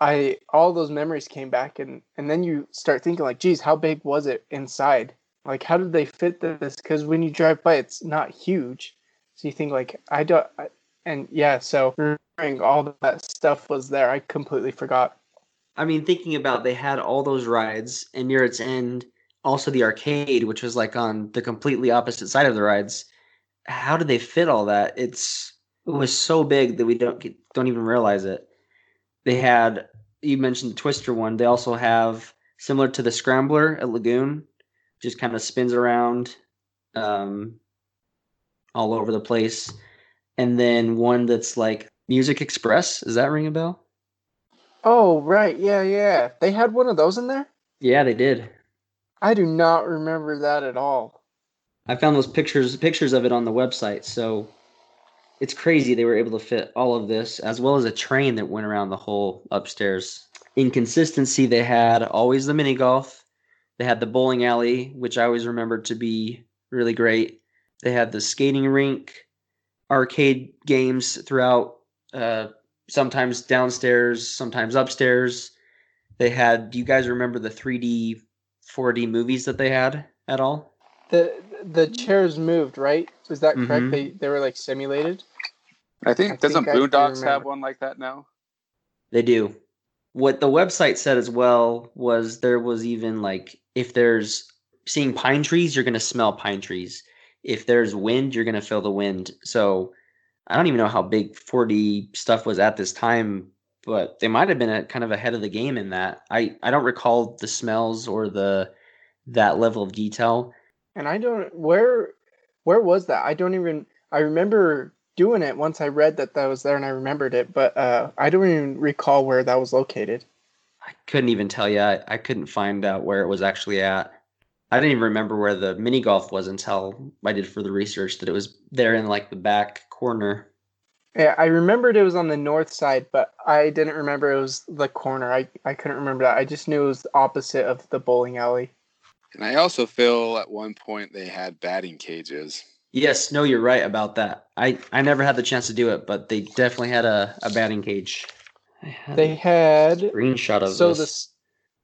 I all those memories came back, and and then you start thinking like, geez, how big was it inside? Like, how did they fit this? Because when you drive by, it's not huge. So you think like, I don't, I, and yeah. So remembering all that stuff was there, I completely forgot. I mean, thinking about they had all those rides, and near its end, also the arcade, which was like on the completely opposite side of the rides. How did they fit all that? It's it was so big that we don't get, don't even realize it. They had you mentioned the Twister one. They also have similar to the Scrambler at Lagoon, just kind of spins around, um, all over the place. And then one that's like Musik Express. Does that ring a bell? Oh right, yeah, yeah. They had one of those in there. Yeah, they did. I do not remember that at all. I found those pictures pictures of it on the website. So it's crazy they were able to fit all of this as well as a train that went around the whole upstairs. Inconsistency they had always the mini golf. They had the bowling alley, which I always remembered to be really great. They had the skating rink, arcade games throughout, uh, sometimes downstairs, sometimes upstairs. They had. Do you guys remember the 3D, 4D movies that they had at all? The the chairs moved, right? Was that correct? Mhm. They they were like simulated. I think I doesn't think I Boondocks have one like that now? They do. What the website said as well was there was even like if there's seeing pine trees, you're gonna smell pine trees. If there's wind, you're gonna feel the wind. So I don't even know how big 4D stuff was at this time, but they might have been a, kind of ahead of the game in that. I I don't recall the smells or the that level of detail. And I don't where where was that? I don't even I remember doing it once I read that that was there and I remembered it, but uh, I don't even recall where that was located. I couldn't even tell you. I, I couldn't find out where it was actually at. I didn't even remember where the mini golf was until I did further research that it was there in like the back corner. Yeah, I remembered it was on the north side, but I didn't remember it was the corner. I, I couldn't remember that. I just knew it was the opposite of the bowling alley. And I also feel at one point they had batting cages. Yes, no, you're right about that. I, I never had the chance to do it, but they definitely had a, a batting cage. I had They a had screenshot of so this.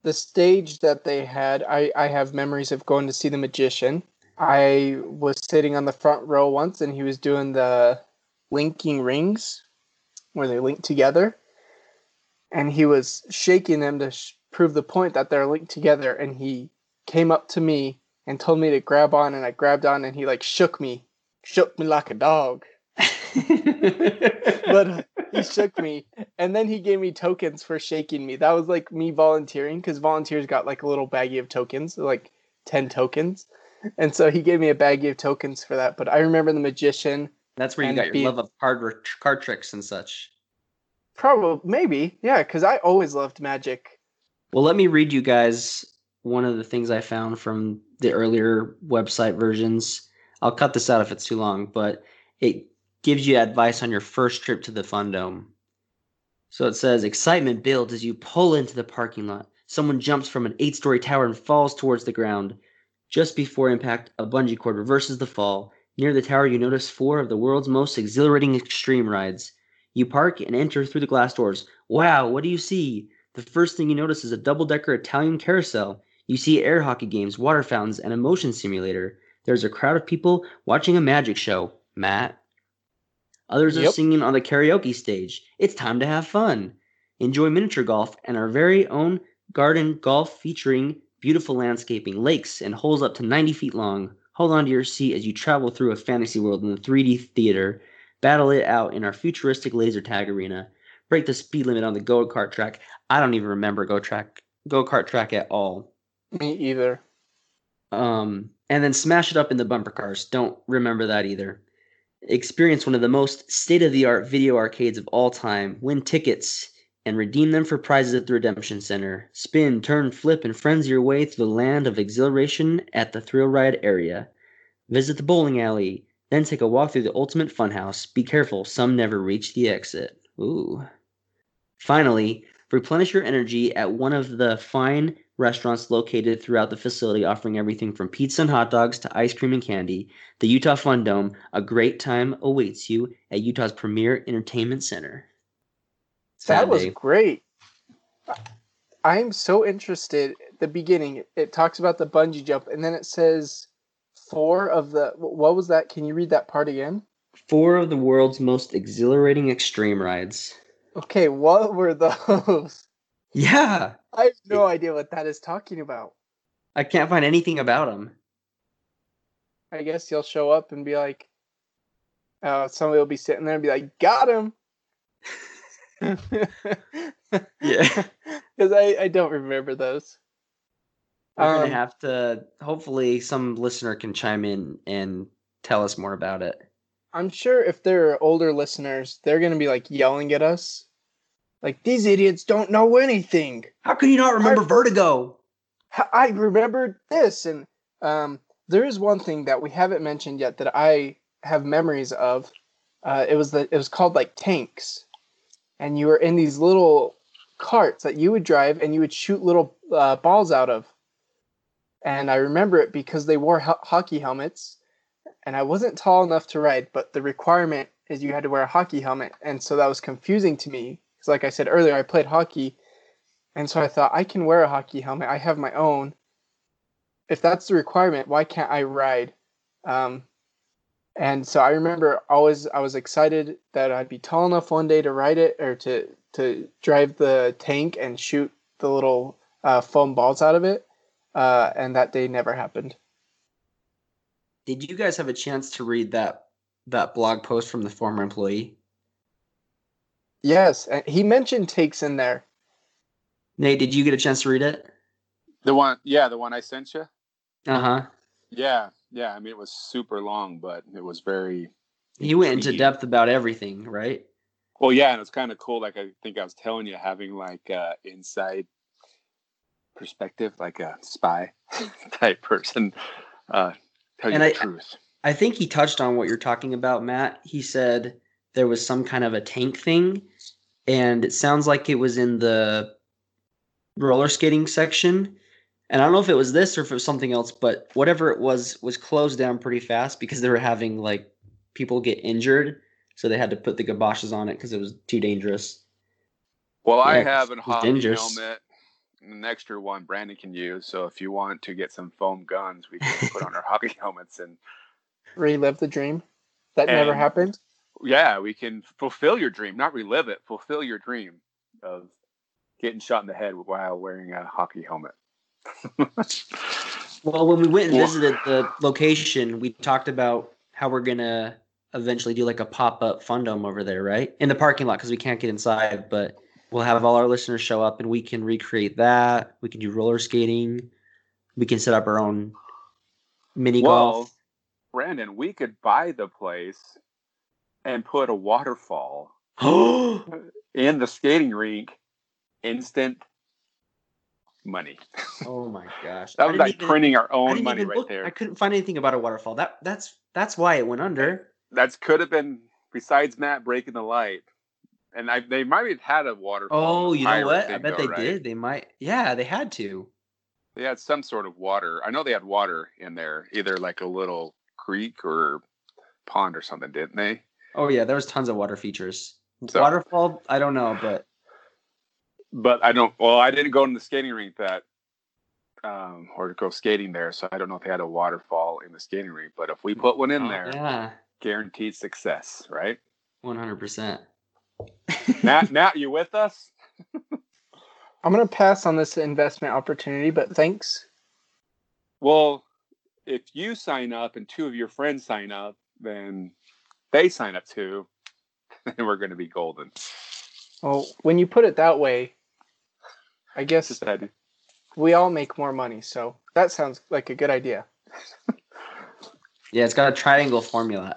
the the stage that they had. I I have memories of going to see the magician. I was sitting on the front row once, and he was doing the linking rings, where they link together, and he was shaking them to sh- prove the point that they're linked together. And he came up to me and told me to grab on, and I grabbed on, and he like shook me, shook me like a dog. but uh, he shook me. And then he gave me tokens for shaking me. That was like me volunteering because volunteers got like a little baggie of tokens like 10 tokens. And so he gave me a baggie of tokens for that. But i remember the magician That's where you got your be- love of card r- card tricks and such. probably maybe yeah because i always loved magic Well, let me read you guys one of the things I found from the earlier website versions. I'll cut this out if it's too long, but it gives you advice on your first trip to the Fun Dome. So it says excitement builds as you pull into the parking lot. Someone jumps from an eight story tower and falls towards the ground. Just before impact, a bungee cord reverses the fall. Near the tower, you notice four of the world's most exhilarating extreme rides. You park and enter through the glass doors. Wow, what do you see? The first thing you notice is a double decker Italian carousel. You see air hockey games, water fountains, and a motion simulator. There's a crowd of people watching a magic show. Matt. Others are Yep. singing on the karaoke stage. It's time to have fun. Enjoy miniature golf and our very own garden golf featuring beautiful landscaping, lakes, and holes up to 90 feet long. Hold on to your seat as you travel through a fantasy world in the 3D theater. Battle it out in our futuristic laser tag arena. Break the speed limit on the go kart track. I don't even remember go track go kart track at all. Me either. Um, and then smash it up in the bumper cars. Don't remember that either. Experience one of the most state of the art video arcades of all time. Win tickets and redeem them for prizes at the Redemption Center. Spin, turn, flip, and frenzy your way through the land of exhilaration at the Thrill Ride area. Visit the bowling alley, then take a walk through the Ultimate Funhouse. Be careful, some never reach the exit. Ooh. Finally, replenish your energy at one of the fine restaurants located throughout the facility offering everything from pizza and hot dogs to ice cream and candy. The Utah Fun Dome, a great time awaits you at Utah's premier entertainment center. That was great. I'm so interested. The beginning, it talks about the bungee jump, and then it says four of the. What was that? Can you read that part again? four of the world's most exhilarating extreme rides. Okay, what were those? Yeah, I have no idea what that is talking about. I can't find anything about them. I guess he'll show up and be like, uh, somebody will be sitting there and be like, "Got him." Yeah. because I I don't remember those. We're Um, gonna have to. Hopefully, some listener can chime in and tell us more about it. I'm sure if there are older listeners, they're gonna be like yelling at us, like these idiots don't know anything. How can you not remember I- Vertigo? I remembered this, and um, there is one thing that we haven't mentioned yet that I have memories of. Uh, it was the it was called like tanks, and you were in these little carts that you would drive, and you would shoot little uh, balls out of. And I remember it because they wore ho- hockey helmets, and I wasn't tall enough to ride, but the requirement is you had to wear a hockey helmet, and so that was confusing to me. Because, like I said earlier, I played hockey, and so I thought I can wear a hockey helmet. I have my own. If that's the requirement, why can't I ride? Um, and so I remember always I was excited that I'd be tall enough one day to ride it or to to drive the tank and shoot the little uh, foam balls out of it. Uh, and that day never happened. Did you guys have a chance to read that that blog post from the former employee? Yes, he mentioned takes in there. Nate, did you get a chance to read it? The one, yeah, the one I sent you. Uh huh. Yeah, yeah. I mean, it was super long, but it was very He went into depth about everything, right? Well, yeah, and it's kind of cool. Like I think I was telling you, having like uh, inside perspective, like a spy type person, uh, tell you And the I- truth. I think he touched on what you're talking about, Matt. He said there was some kind of a tank thing, and it sounds like it was in the roller skating section. And I don't know if it was this or if it was something else, but whatever it was was closed down pretty fast because they were having like people get injured, so they had to put the gaboshes on it because it was too dangerous. Well, I have a it's hockey dangerous. helmet, an extra one Brandon can use. So if you want to get some foam guns, we can put on our hockey helmets, and Relive the dream. That never happened. yeah, we can fulfill your dream, not relive it. Fulfill your dream of getting shot in the head while wearing a hockey helmet. Well, when we went and visited the location, we talked about how we're gonna eventually do like a pop up fun dome over there, right? In the parking lot because we can't get inside, but we'll have all our listeners show up and we can recreate that. We can do roller skating. We can set up our own mini well, golf. Brandon, we could buy the place and put a waterfall in the skating rink. Instant money. Oh my gosh! That was like even- printing our own money right look- there. I couldn't find anything about a waterfall. That that's that's why it went under. That's could have been besides Matt breaking the light. And I, they might have had a waterfall. Oh, you know what? I bet though, they right? did. They might. Yeah, they had to. They had some sort of water. I know they had water in there, either like a little creek or pond or something, didn't they? Oh yeah, there was tons of water features. So- Waterfall, I don't know, but But I don't. Well, I didn't go in the skating rink that um, or go skating there. So I don't know if they had a waterfall in the skating rink, but if we put one in Oh, there, Yeah, guaranteed success, right? one hundred percent. Nat, Nat, you with us? I'm gonna pass on this investment opportunity, but thanks. Well, if you sign up and two of your friends sign up, then they sign up too, and we're going to be golden. Well, when you put it that way, I guess Just had we all make more money. So that sounds like a good idea. Yeah, it's got a triangle formula.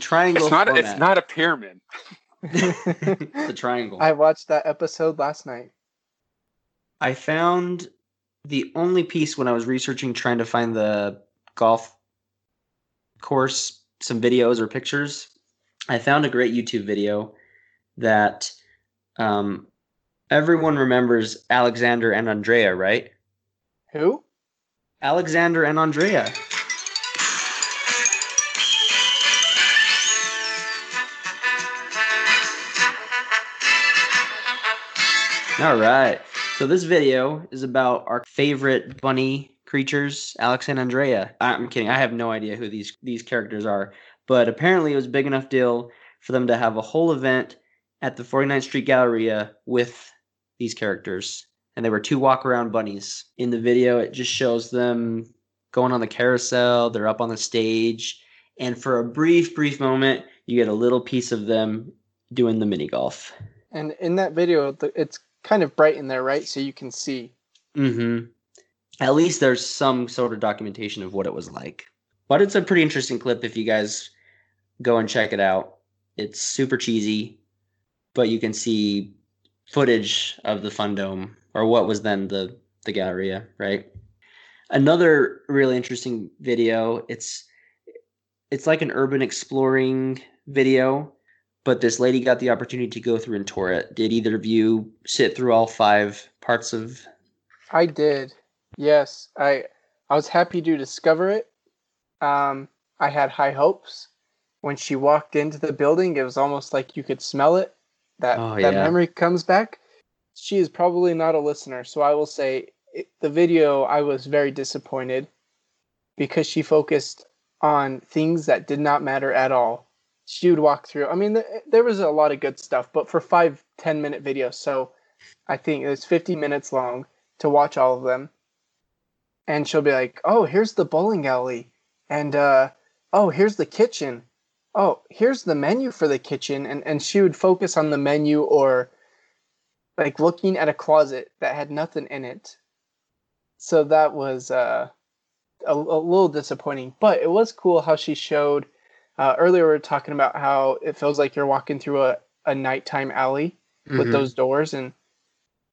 Triangle. it's not. Format. It's not a pyramid. the triangle. I watched that episode last night. I found the only piece when I was researching trying to find the golf course, some videos or pictures. I found a great YouTube video that um, everyone remembers Alexander and Andrea, right? Who? Alexander and Andrea. All right. So this video is about our favorite bunny creatures, Alex and Andrea. I'm kidding. I have no idea who these these characters are, but apparently it was a big enough deal for them to have a whole event at the 49th Street Galleria with these characters. And they were two walk around bunnies. In the video, it just shows them going on the carousel, they're up on the stage, and for a brief, brief moment, you get a little piece of them doing the mini golf. And in that video, it's kind of bright in there, right? So you can see. Mm-hmm. At least there's some sort of documentation of what it was like. But it's a pretty interesting clip if you guys go and check it out. It's super cheesy, but you can see footage of the Fun Dome, or what was then the the Galleria, right? Another really interesting video. It's it's like an urban exploring video, but this lady got the opportunity to go through and tour it. Did either of you sit through all five parts of I did. Yes, I I was happy to discover it. Um, I had high hopes. When she walked into the building, it was almost like you could smell it. That Oh, that yeah. memory comes back. She is probably not a listener, so I will say it, the video. I was very disappointed because she focused on things that did not matter at all. She would walk through. I mean, th- there was a lot of good stuff, but for five ten minute videos, so I think it was 50 minutes long to watch all of them. And she'll be like, "Oh, here's the bowling alley, and uh, oh, here's the kitchen. Oh, here's the menu for the kitchen." And and she would focus on the menu or like looking at a closet that had nothing in it. So that was uh, a, a little disappointing, but it was cool how she showed. Uh, earlier, we were talking about how it feels like you're walking through a, a nighttime alley with Mhm. those doors and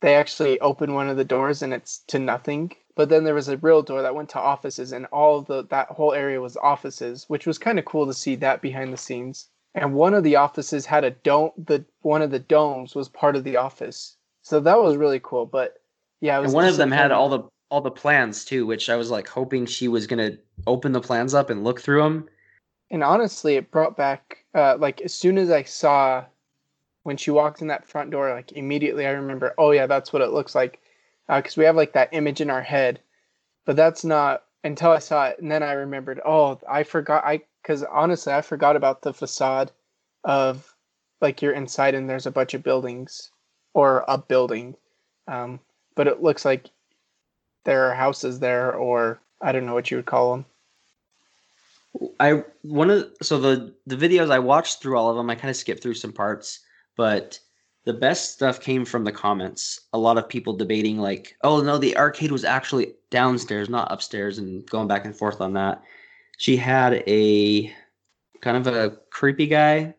they actually open one of the doors and it's to nothing but then there was a real door that went to offices and all the that whole area was offices which was kind of cool to see that behind the scenes. And one of the offices had a dome the one of the domes was part of the office. So that was really cool but yeah it was and one of them had all the all the plans too, which I was like hoping she was gonna open the plans up and look through them. and honestly it brought back uh, like as soon as i saw when she walked in that front door like immediately i remember oh yeah that's what it looks like because we have like that image in our head but that's not until i saw it and then i remembered oh i forgot i because honestly i forgot about the facade of like you're inside and there's a bunch of buildings or a building um, but it looks like there are houses there or i don't know what you would call them I one of so the the videos I watched through all of them. I kind of skipped through some parts, but the best stuff came from the comments. A lot of people debating like, "Oh no, the arcade was actually downstairs, not upstairs," and going back and forth on that. She had a kind of a creepy guy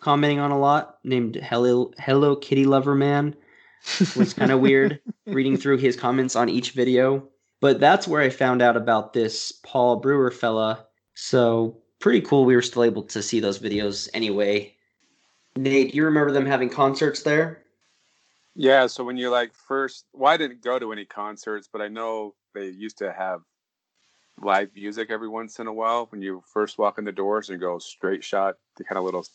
commenting on a lot named Hello Hello Kitty Lover Man. was kind of weird reading through his comments on each video. But that's where I found out about this Paul Brewer fella. So pretty cool. We were still able to see those videos anyway. Nate, you remember them having concerts there? Yeah, so when you like first, well, I didn't go to any concerts, but I know they used to have live music every once in a while. When you first walk in the doors and go straight shot, the kind of little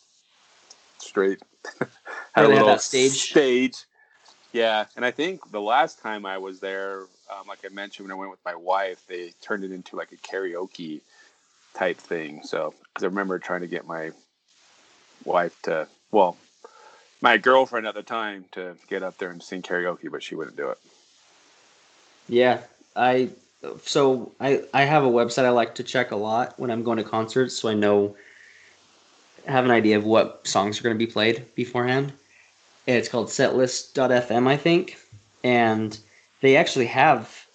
straight, had a little that stage? Stage, Yeah, and I think the last time I was there, um, like I mentioned when I went with my wife, they turned it into like a karaoke type thing. So, because I remember trying to get my wife to, well, my girlfriend at the time to get up there and sing karaoke, but she wouldn't do it. Yeah, I so I I have a website I like to check a lot when I'm going to concerts, so I know have an idea of what songs are going to be played beforehand. And it's called setlist.fm, I think, and they actually have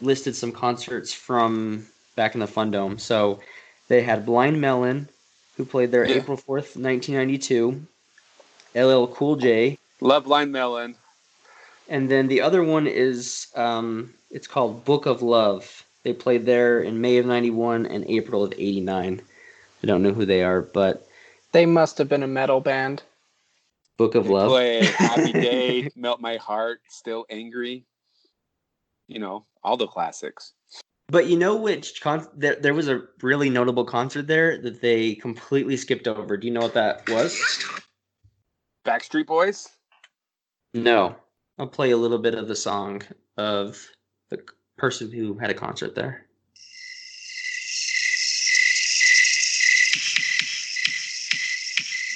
listed some concerts from back in the Fun Dome. So they had Blind Melon, who played there Yeah. April 4th, 1992, LL Cool J, Love Line Melon. and then the other one is um, it's called Book of Love. They played there in May of 91 and April of 89. I don't know who they are, but They must have been a metal band. Book of They Love. play Happy Day, Melt My Heart, Still Angry. You know, all the classics. But you know which con- there, there was a really notable concert there that they completely skipped over. Do you know what that was? Backstreet Boys. No. I'll play a little bit of the song of the person who had a concert there.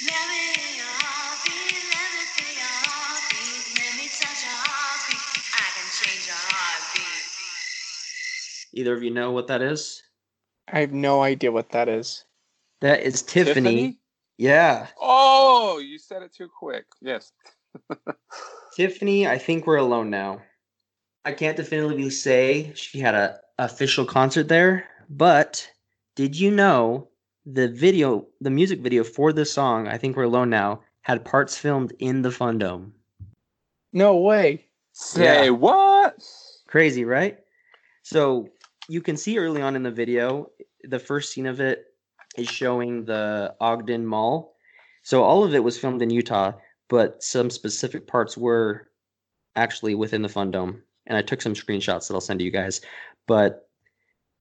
Let me hear your heartbeat, let me feel your heartbeat, let me touch your heartbeat. I can change your heartbeat. Either of you know what that is? I have no idea what that is. That is Tiffany. Yeah. Oh, you said it too quick. Yes. Tiffany, I think we're alone now. I can't definitively say she had a official concert there, but did you know the video, the music video for this song, I think we're alone now, had parts filmed in the Fun Dome. No way. Say Yeah. what? Crazy, right? So you can see early on in the video, the first scene of it is showing the Ogden Mall. So all of it was filmed in Utah, but some specific parts were actually within the Fun Dome. And I took some screenshots that I'll send to you guys. But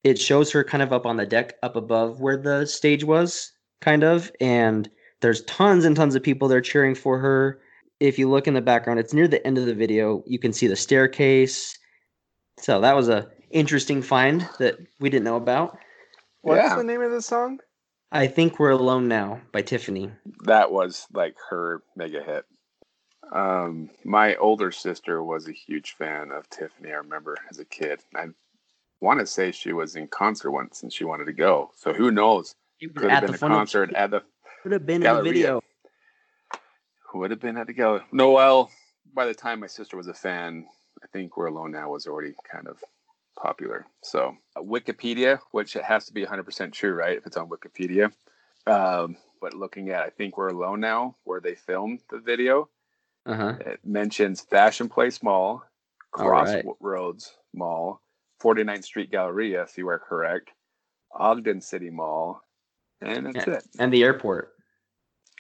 it shows her kind of up on the deck up above where the stage was, kind of. And there's tons and tons of people there cheering for her. If you look in the background, it's near the end of the video. You can see the staircase. So that was a interesting find that we didn't know about. What's Yeah. the name of the song? I think we're alone now by Tiffany. That was like her mega hit. Um, my older sister was a huge fan of Tiffany. I remember as a kid. I want to say she was in concert once and she wanted to go. So who knows? Could have been the a concert at the Could have been in Galleria. the video. would have been at the gallery. No, well, by the time my sister was a fan, I think We're Alone Now was already kind of popular. So uh, Wikipedia, which it has to be 100% true, right? If it's on Wikipedia. Um, but looking at, I think We're Alone Now, where they filmed the video, Uh huh. it mentions Fashion Place Mall, All right. Crossroads Mall, 49th Street Galleria, if you are correct, Ogden City Mall, and that's it. And the airport.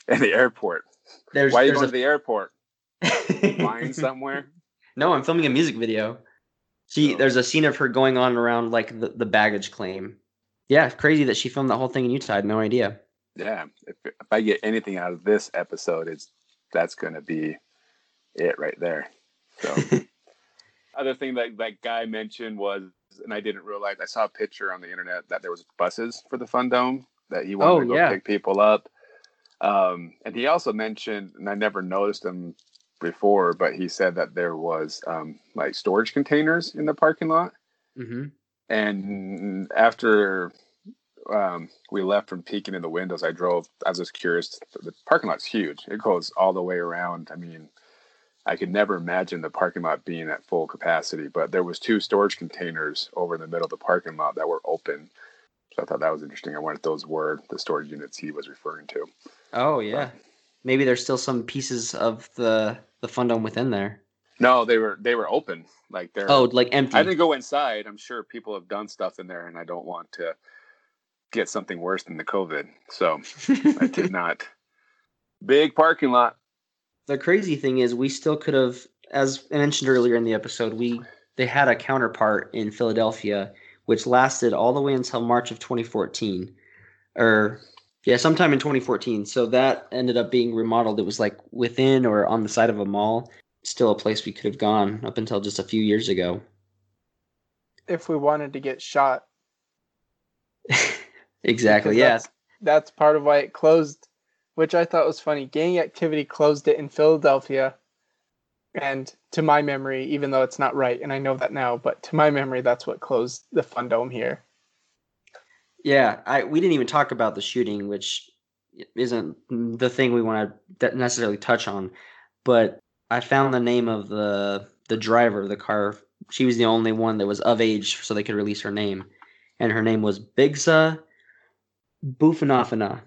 And the airport. There's, Why are you going to the airport? a... Flying somewhere? no, I'm filming a music video. She Oh. there's a scene of her going on around like the, the baggage claim. Yeah, crazy that she filmed that whole thing in Utah. I had no idea. yeah if, if i get anything out of this episode it's that's gonna be it right there so other thing that that guy mentioned was and i didn't realize i saw a picture on the internet that there was buses for the fun dome that he wanted Oh, to go yeah. pick people up um and he also mentioned and i never noticed him before but he said that there was um like storage containers in the parking lot hmm and after um, we left from peeking in the windows, I drove. I was just curious. The parking lot's huge. It goes all the way around. I mean, I could never imagine the parking lot being at full capacity. But there was two storage containers over in the middle of the parking lot that were open. So I thought that was interesting. I wondered if those were the storage units he was referring to. Oh yeah. Maybe there's still some pieces of the the Fun Dome within there. No, they were they were open. Like they're. Oh, like empty. I didn't go inside. I'm sure people have done stuff in there, and I don't want to get something worse than the COVID. So I did not. Big parking lot. the crazy thing is we still could have as I mentioned earlier in the episode we they had a counterpart in philadelphia which lasted all the way until march of 2014 or yeah sometime in 2014 so that ended up being remodeled it was like within or on the side of a mall still a place we could have gone up until just a few years ago. If we wanted to get shot, exactly. Yeah. That's, that's part of why it closed, which I thought was funny. Gang activity closed it in Philadelphia. And to my memory, even though it's not right, and I know that now, but to my memory, that's what closed the Fun Dome here. Yeah, I we didn't even talk about the shooting, which isn't the thing we want to necessarily touch on. But I found the name of the the driver of the car. She was the only one that was of age, so they could release her name, and her name was Bigsa Bufanafana.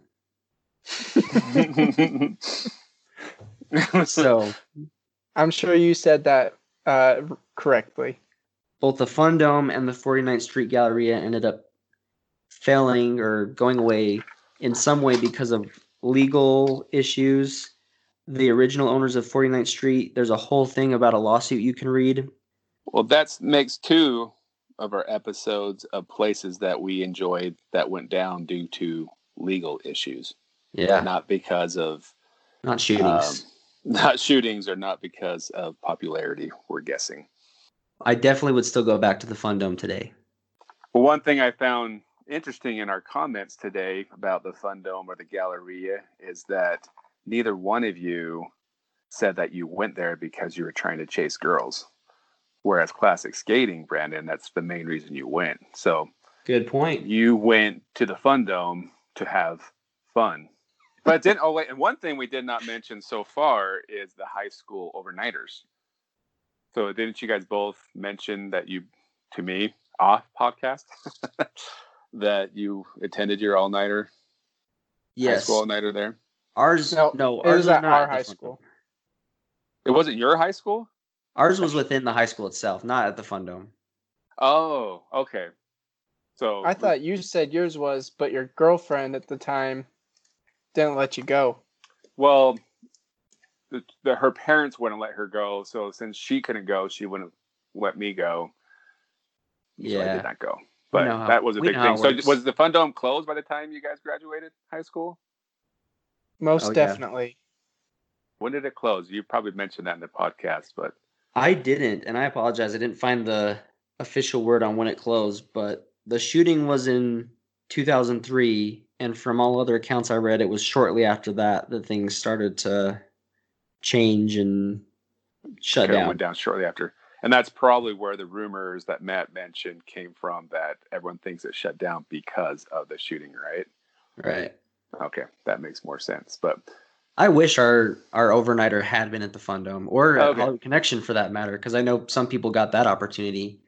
So I'm sure you said that uh, correctly. both the Fun Dome and the 49th Street Galleria ended up failing or going away in some way because of legal issues. The original owners of 49th Street, there's a whole thing about a lawsuit you can read. well, that makes two of our episodes of places that we enjoyed that went down due to legal issues, Yeah, not because of not shootings. um, not shootings or not because of popularity. We're guessing. I definitely would still go back to the Fun Dome today. Well, one thing I found interesting in our comments today about the Fun Dome or the Galleria is that neither one of you said that you went there because you were trying to chase girls. Whereas classic skating, Brandon, that's the main reason you went. So Good point. you went to the Fun Dome to have fun. But then, oh wait, and one thing we did not mention so far is the high school overnighters. So didn't you guys both mention that you, to me, off podcast, that you attended your all nighter high Yes, school all nighter there? ours. No, No, it ours was was at not our high school. Dome. It wasn't your high school. Ours was within the high school itself, not at the Fun Dome. Oh, okay. So I thought you said yours was, but your girlfriend at the time didn't let you go. Well, the, the, her parents wouldn't let her go, so since she couldn't go, she wouldn't let me go. So I Yeah. did not go. But know that was a big thing. So was the Fun Dome closed by the time you guys graduated high school? Most Oh, yeah. definitely. When did it close? You probably mentioned that in the podcast, but I didn't, and I apologize. I didn't find the official word on when it closed, but the shooting was in 2003, and from all other accounts I read, it was shortly after that that things started to change and shut Carol down. went down shortly after. And that's probably where the rumors that Matt mentioned came from that everyone thinks it shut down because of the shooting, right? Right. Okay, that makes more sense. But I wish our our overnighter had been at the Fun Dome or Okay. Hollywood Connection for that matter, because I know some people got that opportunity,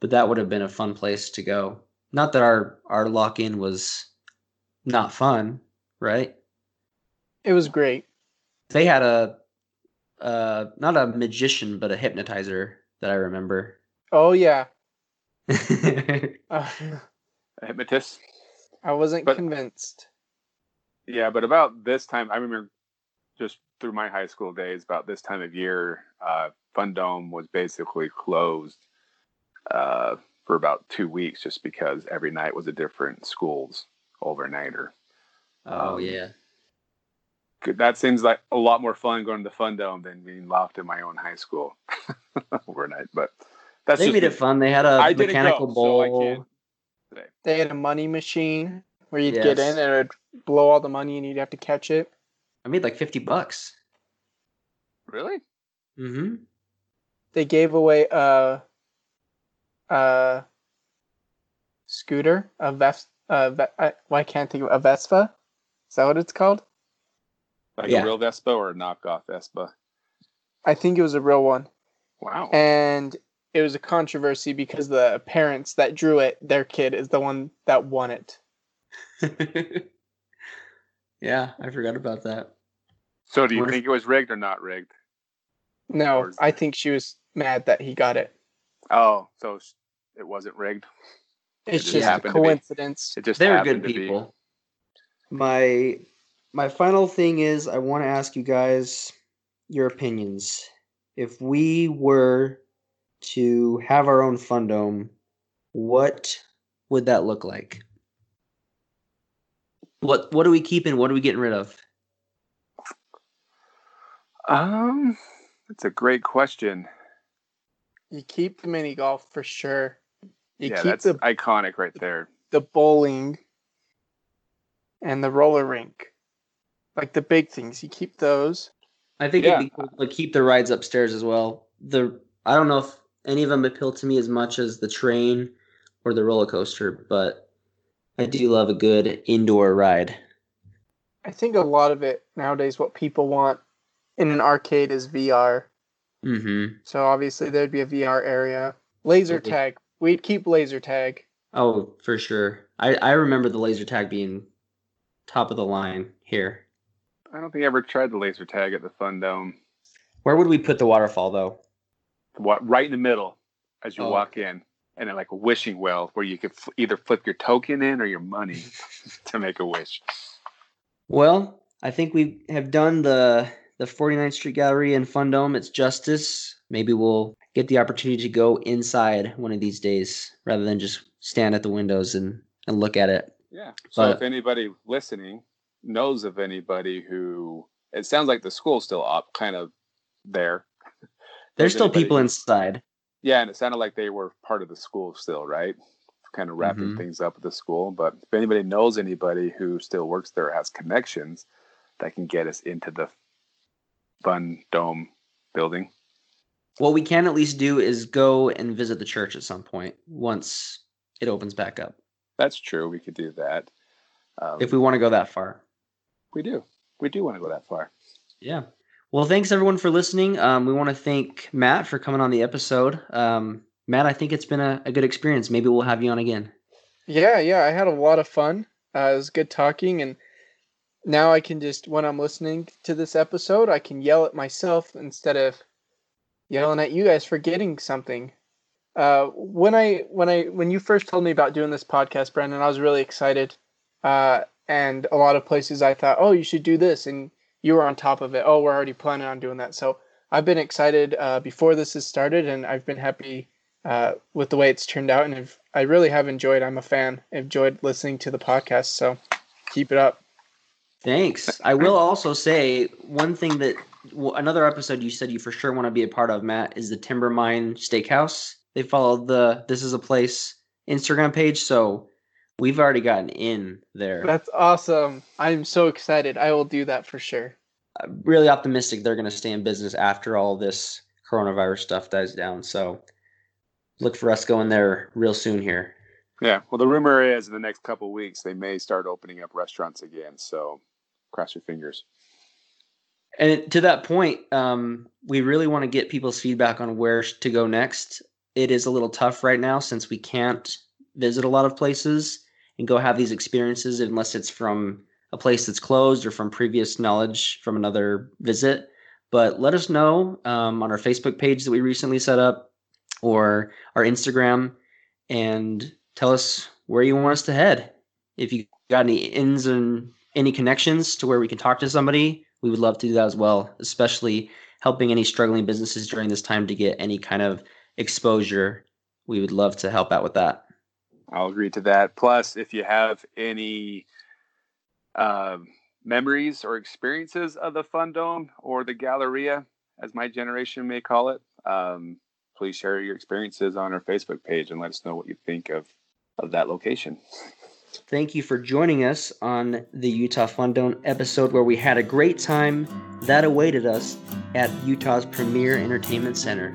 but that would have been a fun place to go. Not that our our lock in was not fun, right? It was great. They had a uh not a magician but a hypnotizer that I remember. Oh yeah. Uh, a hypnotist. I wasn't But- convinced. Yeah, but about this time, I remember just through my high school days, about this time of year, uh, Fun Dome was basically closed uh, for about two weeks just because every night was a different school's overnighter. oh Um, yeah. That seems like a lot more fun going to the Fun Dome than being locked in my own high school overnight. But that's They just made me. it fun. They had a I mechanical go, bowl. can't- They had a money machine where you'd get in and it would blow all the money and you'd have to catch it. I made like fifty bucks. Really? Mm-hmm. They gave away a a scooter, a Ves a Ve- I, why can't I think of a Vespa? Is that what it's called? Like Yeah. a real Vespa or a knockoff Vespa? I think it was a real one. Wow. And it was a controversy because the parents that drew it, their kid is the one that won it. yeah, I forgot about that. so do you think it was rigged or not rigged? No, Or I think she was mad that he got it. Oh, so it wasn't rigged. It's just just a happened coincidence. It just They're good to be. people. My my final thing is I want to ask you guys your opinions. If we were to have our own Fun Dome, what would that look like? What what are we keeping? What are we getting rid of? Um, It's a great question. You keep the mini golf for sure. You yeah, keep that's the iconic right there. the bowling and the roller rink. Like the big things. You keep those. I think Yeah. it'd be cool to keep the rides upstairs as well. The I don't know if any of them appeal to me as much as the train or the roller coaster, but I do love a good indoor ride. I think a lot of it nowadays what people want in an arcade is VR. Mm-hmm. So obviously there'd be a VR area. Laser tag. We'd keep laser tag. Oh, for sure. I I remember the laser tag being top of the line here. I don't think I ever tried the laser tag at the Fun Dome. Where would we put the waterfall though? What right in the middle as you Oh. walk in, and then like a wishing well where you could f- either flip your token in or your money to make a wish. Well, I think we have done the the 49th Street Galleria and Fun Dome. It's justice. Maybe we'll get the opportunity to go inside one of these days rather than just stand at the windows and, and look at it. Yeah. So But- if anybody listening knows of anybody who, it sounds like the school's still up, kind of there. There's still people who- inside. Yeah, and it sounded like they were part of the school still, right? Kind of wrapping Mhm. things up at the school. But if anybody knows anybody who still works there has connections that can get us into the Fun Dome building, What we can at least do is go and visit the church at some point once it opens back up. that's true. We could do that. Um, If we want to go that far. We do, we do want to go that far. Yeah. Well, thanks everyone for listening. Um, we want to thank Matt for coming on the episode. Um, Matt, I think it's been a, a good experience. Maybe we'll have you on again. Yeah, yeah, I had a lot of fun. Uh, it was good talking, and now I can just when I'm listening to this episode, I can yell at myself instead of yelling at you guys for getting something. Uh, when I when I when you first told me about doing this podcast, Brandon, I was really excited. Uh, and a lot of places I thought, oh, you should do this, and you were on top of it. Oh, we're already planning on doing that. So I've been excited uh, before this has started, and I've been happy uh, with the way it's turned out, and I've, I really have enjoyed. I'm a fan. Enjoyed listening to the podcast, so keep it up. Thanks. I will also say one thing that well, another episode you said you for sure want to be a part of, Matt, is the Timbermine Steakhouse. They followed the This Is a Place Instagram page, so we've already gotten in there. That's awesome. I'm so excited. I will do that for sure. I'm really optimistic they're going to stay in business after all this coronavirus stuff dies down. So look for us going there real soon here. Yeah. Well, the rumor is in the next couple of weeks they may start opening up restaurants again. So cross your fingers. And to that point, um, we really want to get people's feedback on where to go next. It is a little tough right now since we can't visit a lot of places and go have these experiences unless it's from a place that's closed or from previous knowledge from another visit. But let us know um, on our Facebook page that we recently set up or our Instagram and tell us where you want us to head. If you got any ins and any connections to where we can talk to somebody, we would love to do that as well, especially helping any struggling businesses during this time to get any kind of exposure. We would love to help out with that. I'll agree to that. Plus, if you have any um, memories or experiences of the Fun Dome or the Galleria, as my generation may call it, um, please share your experiences on our Facebook page and let us know what you think of of that location. Thank you for joining us on the Utah Fun Dome episode where we had a great time that awaited us at Utah's premier entertainment center.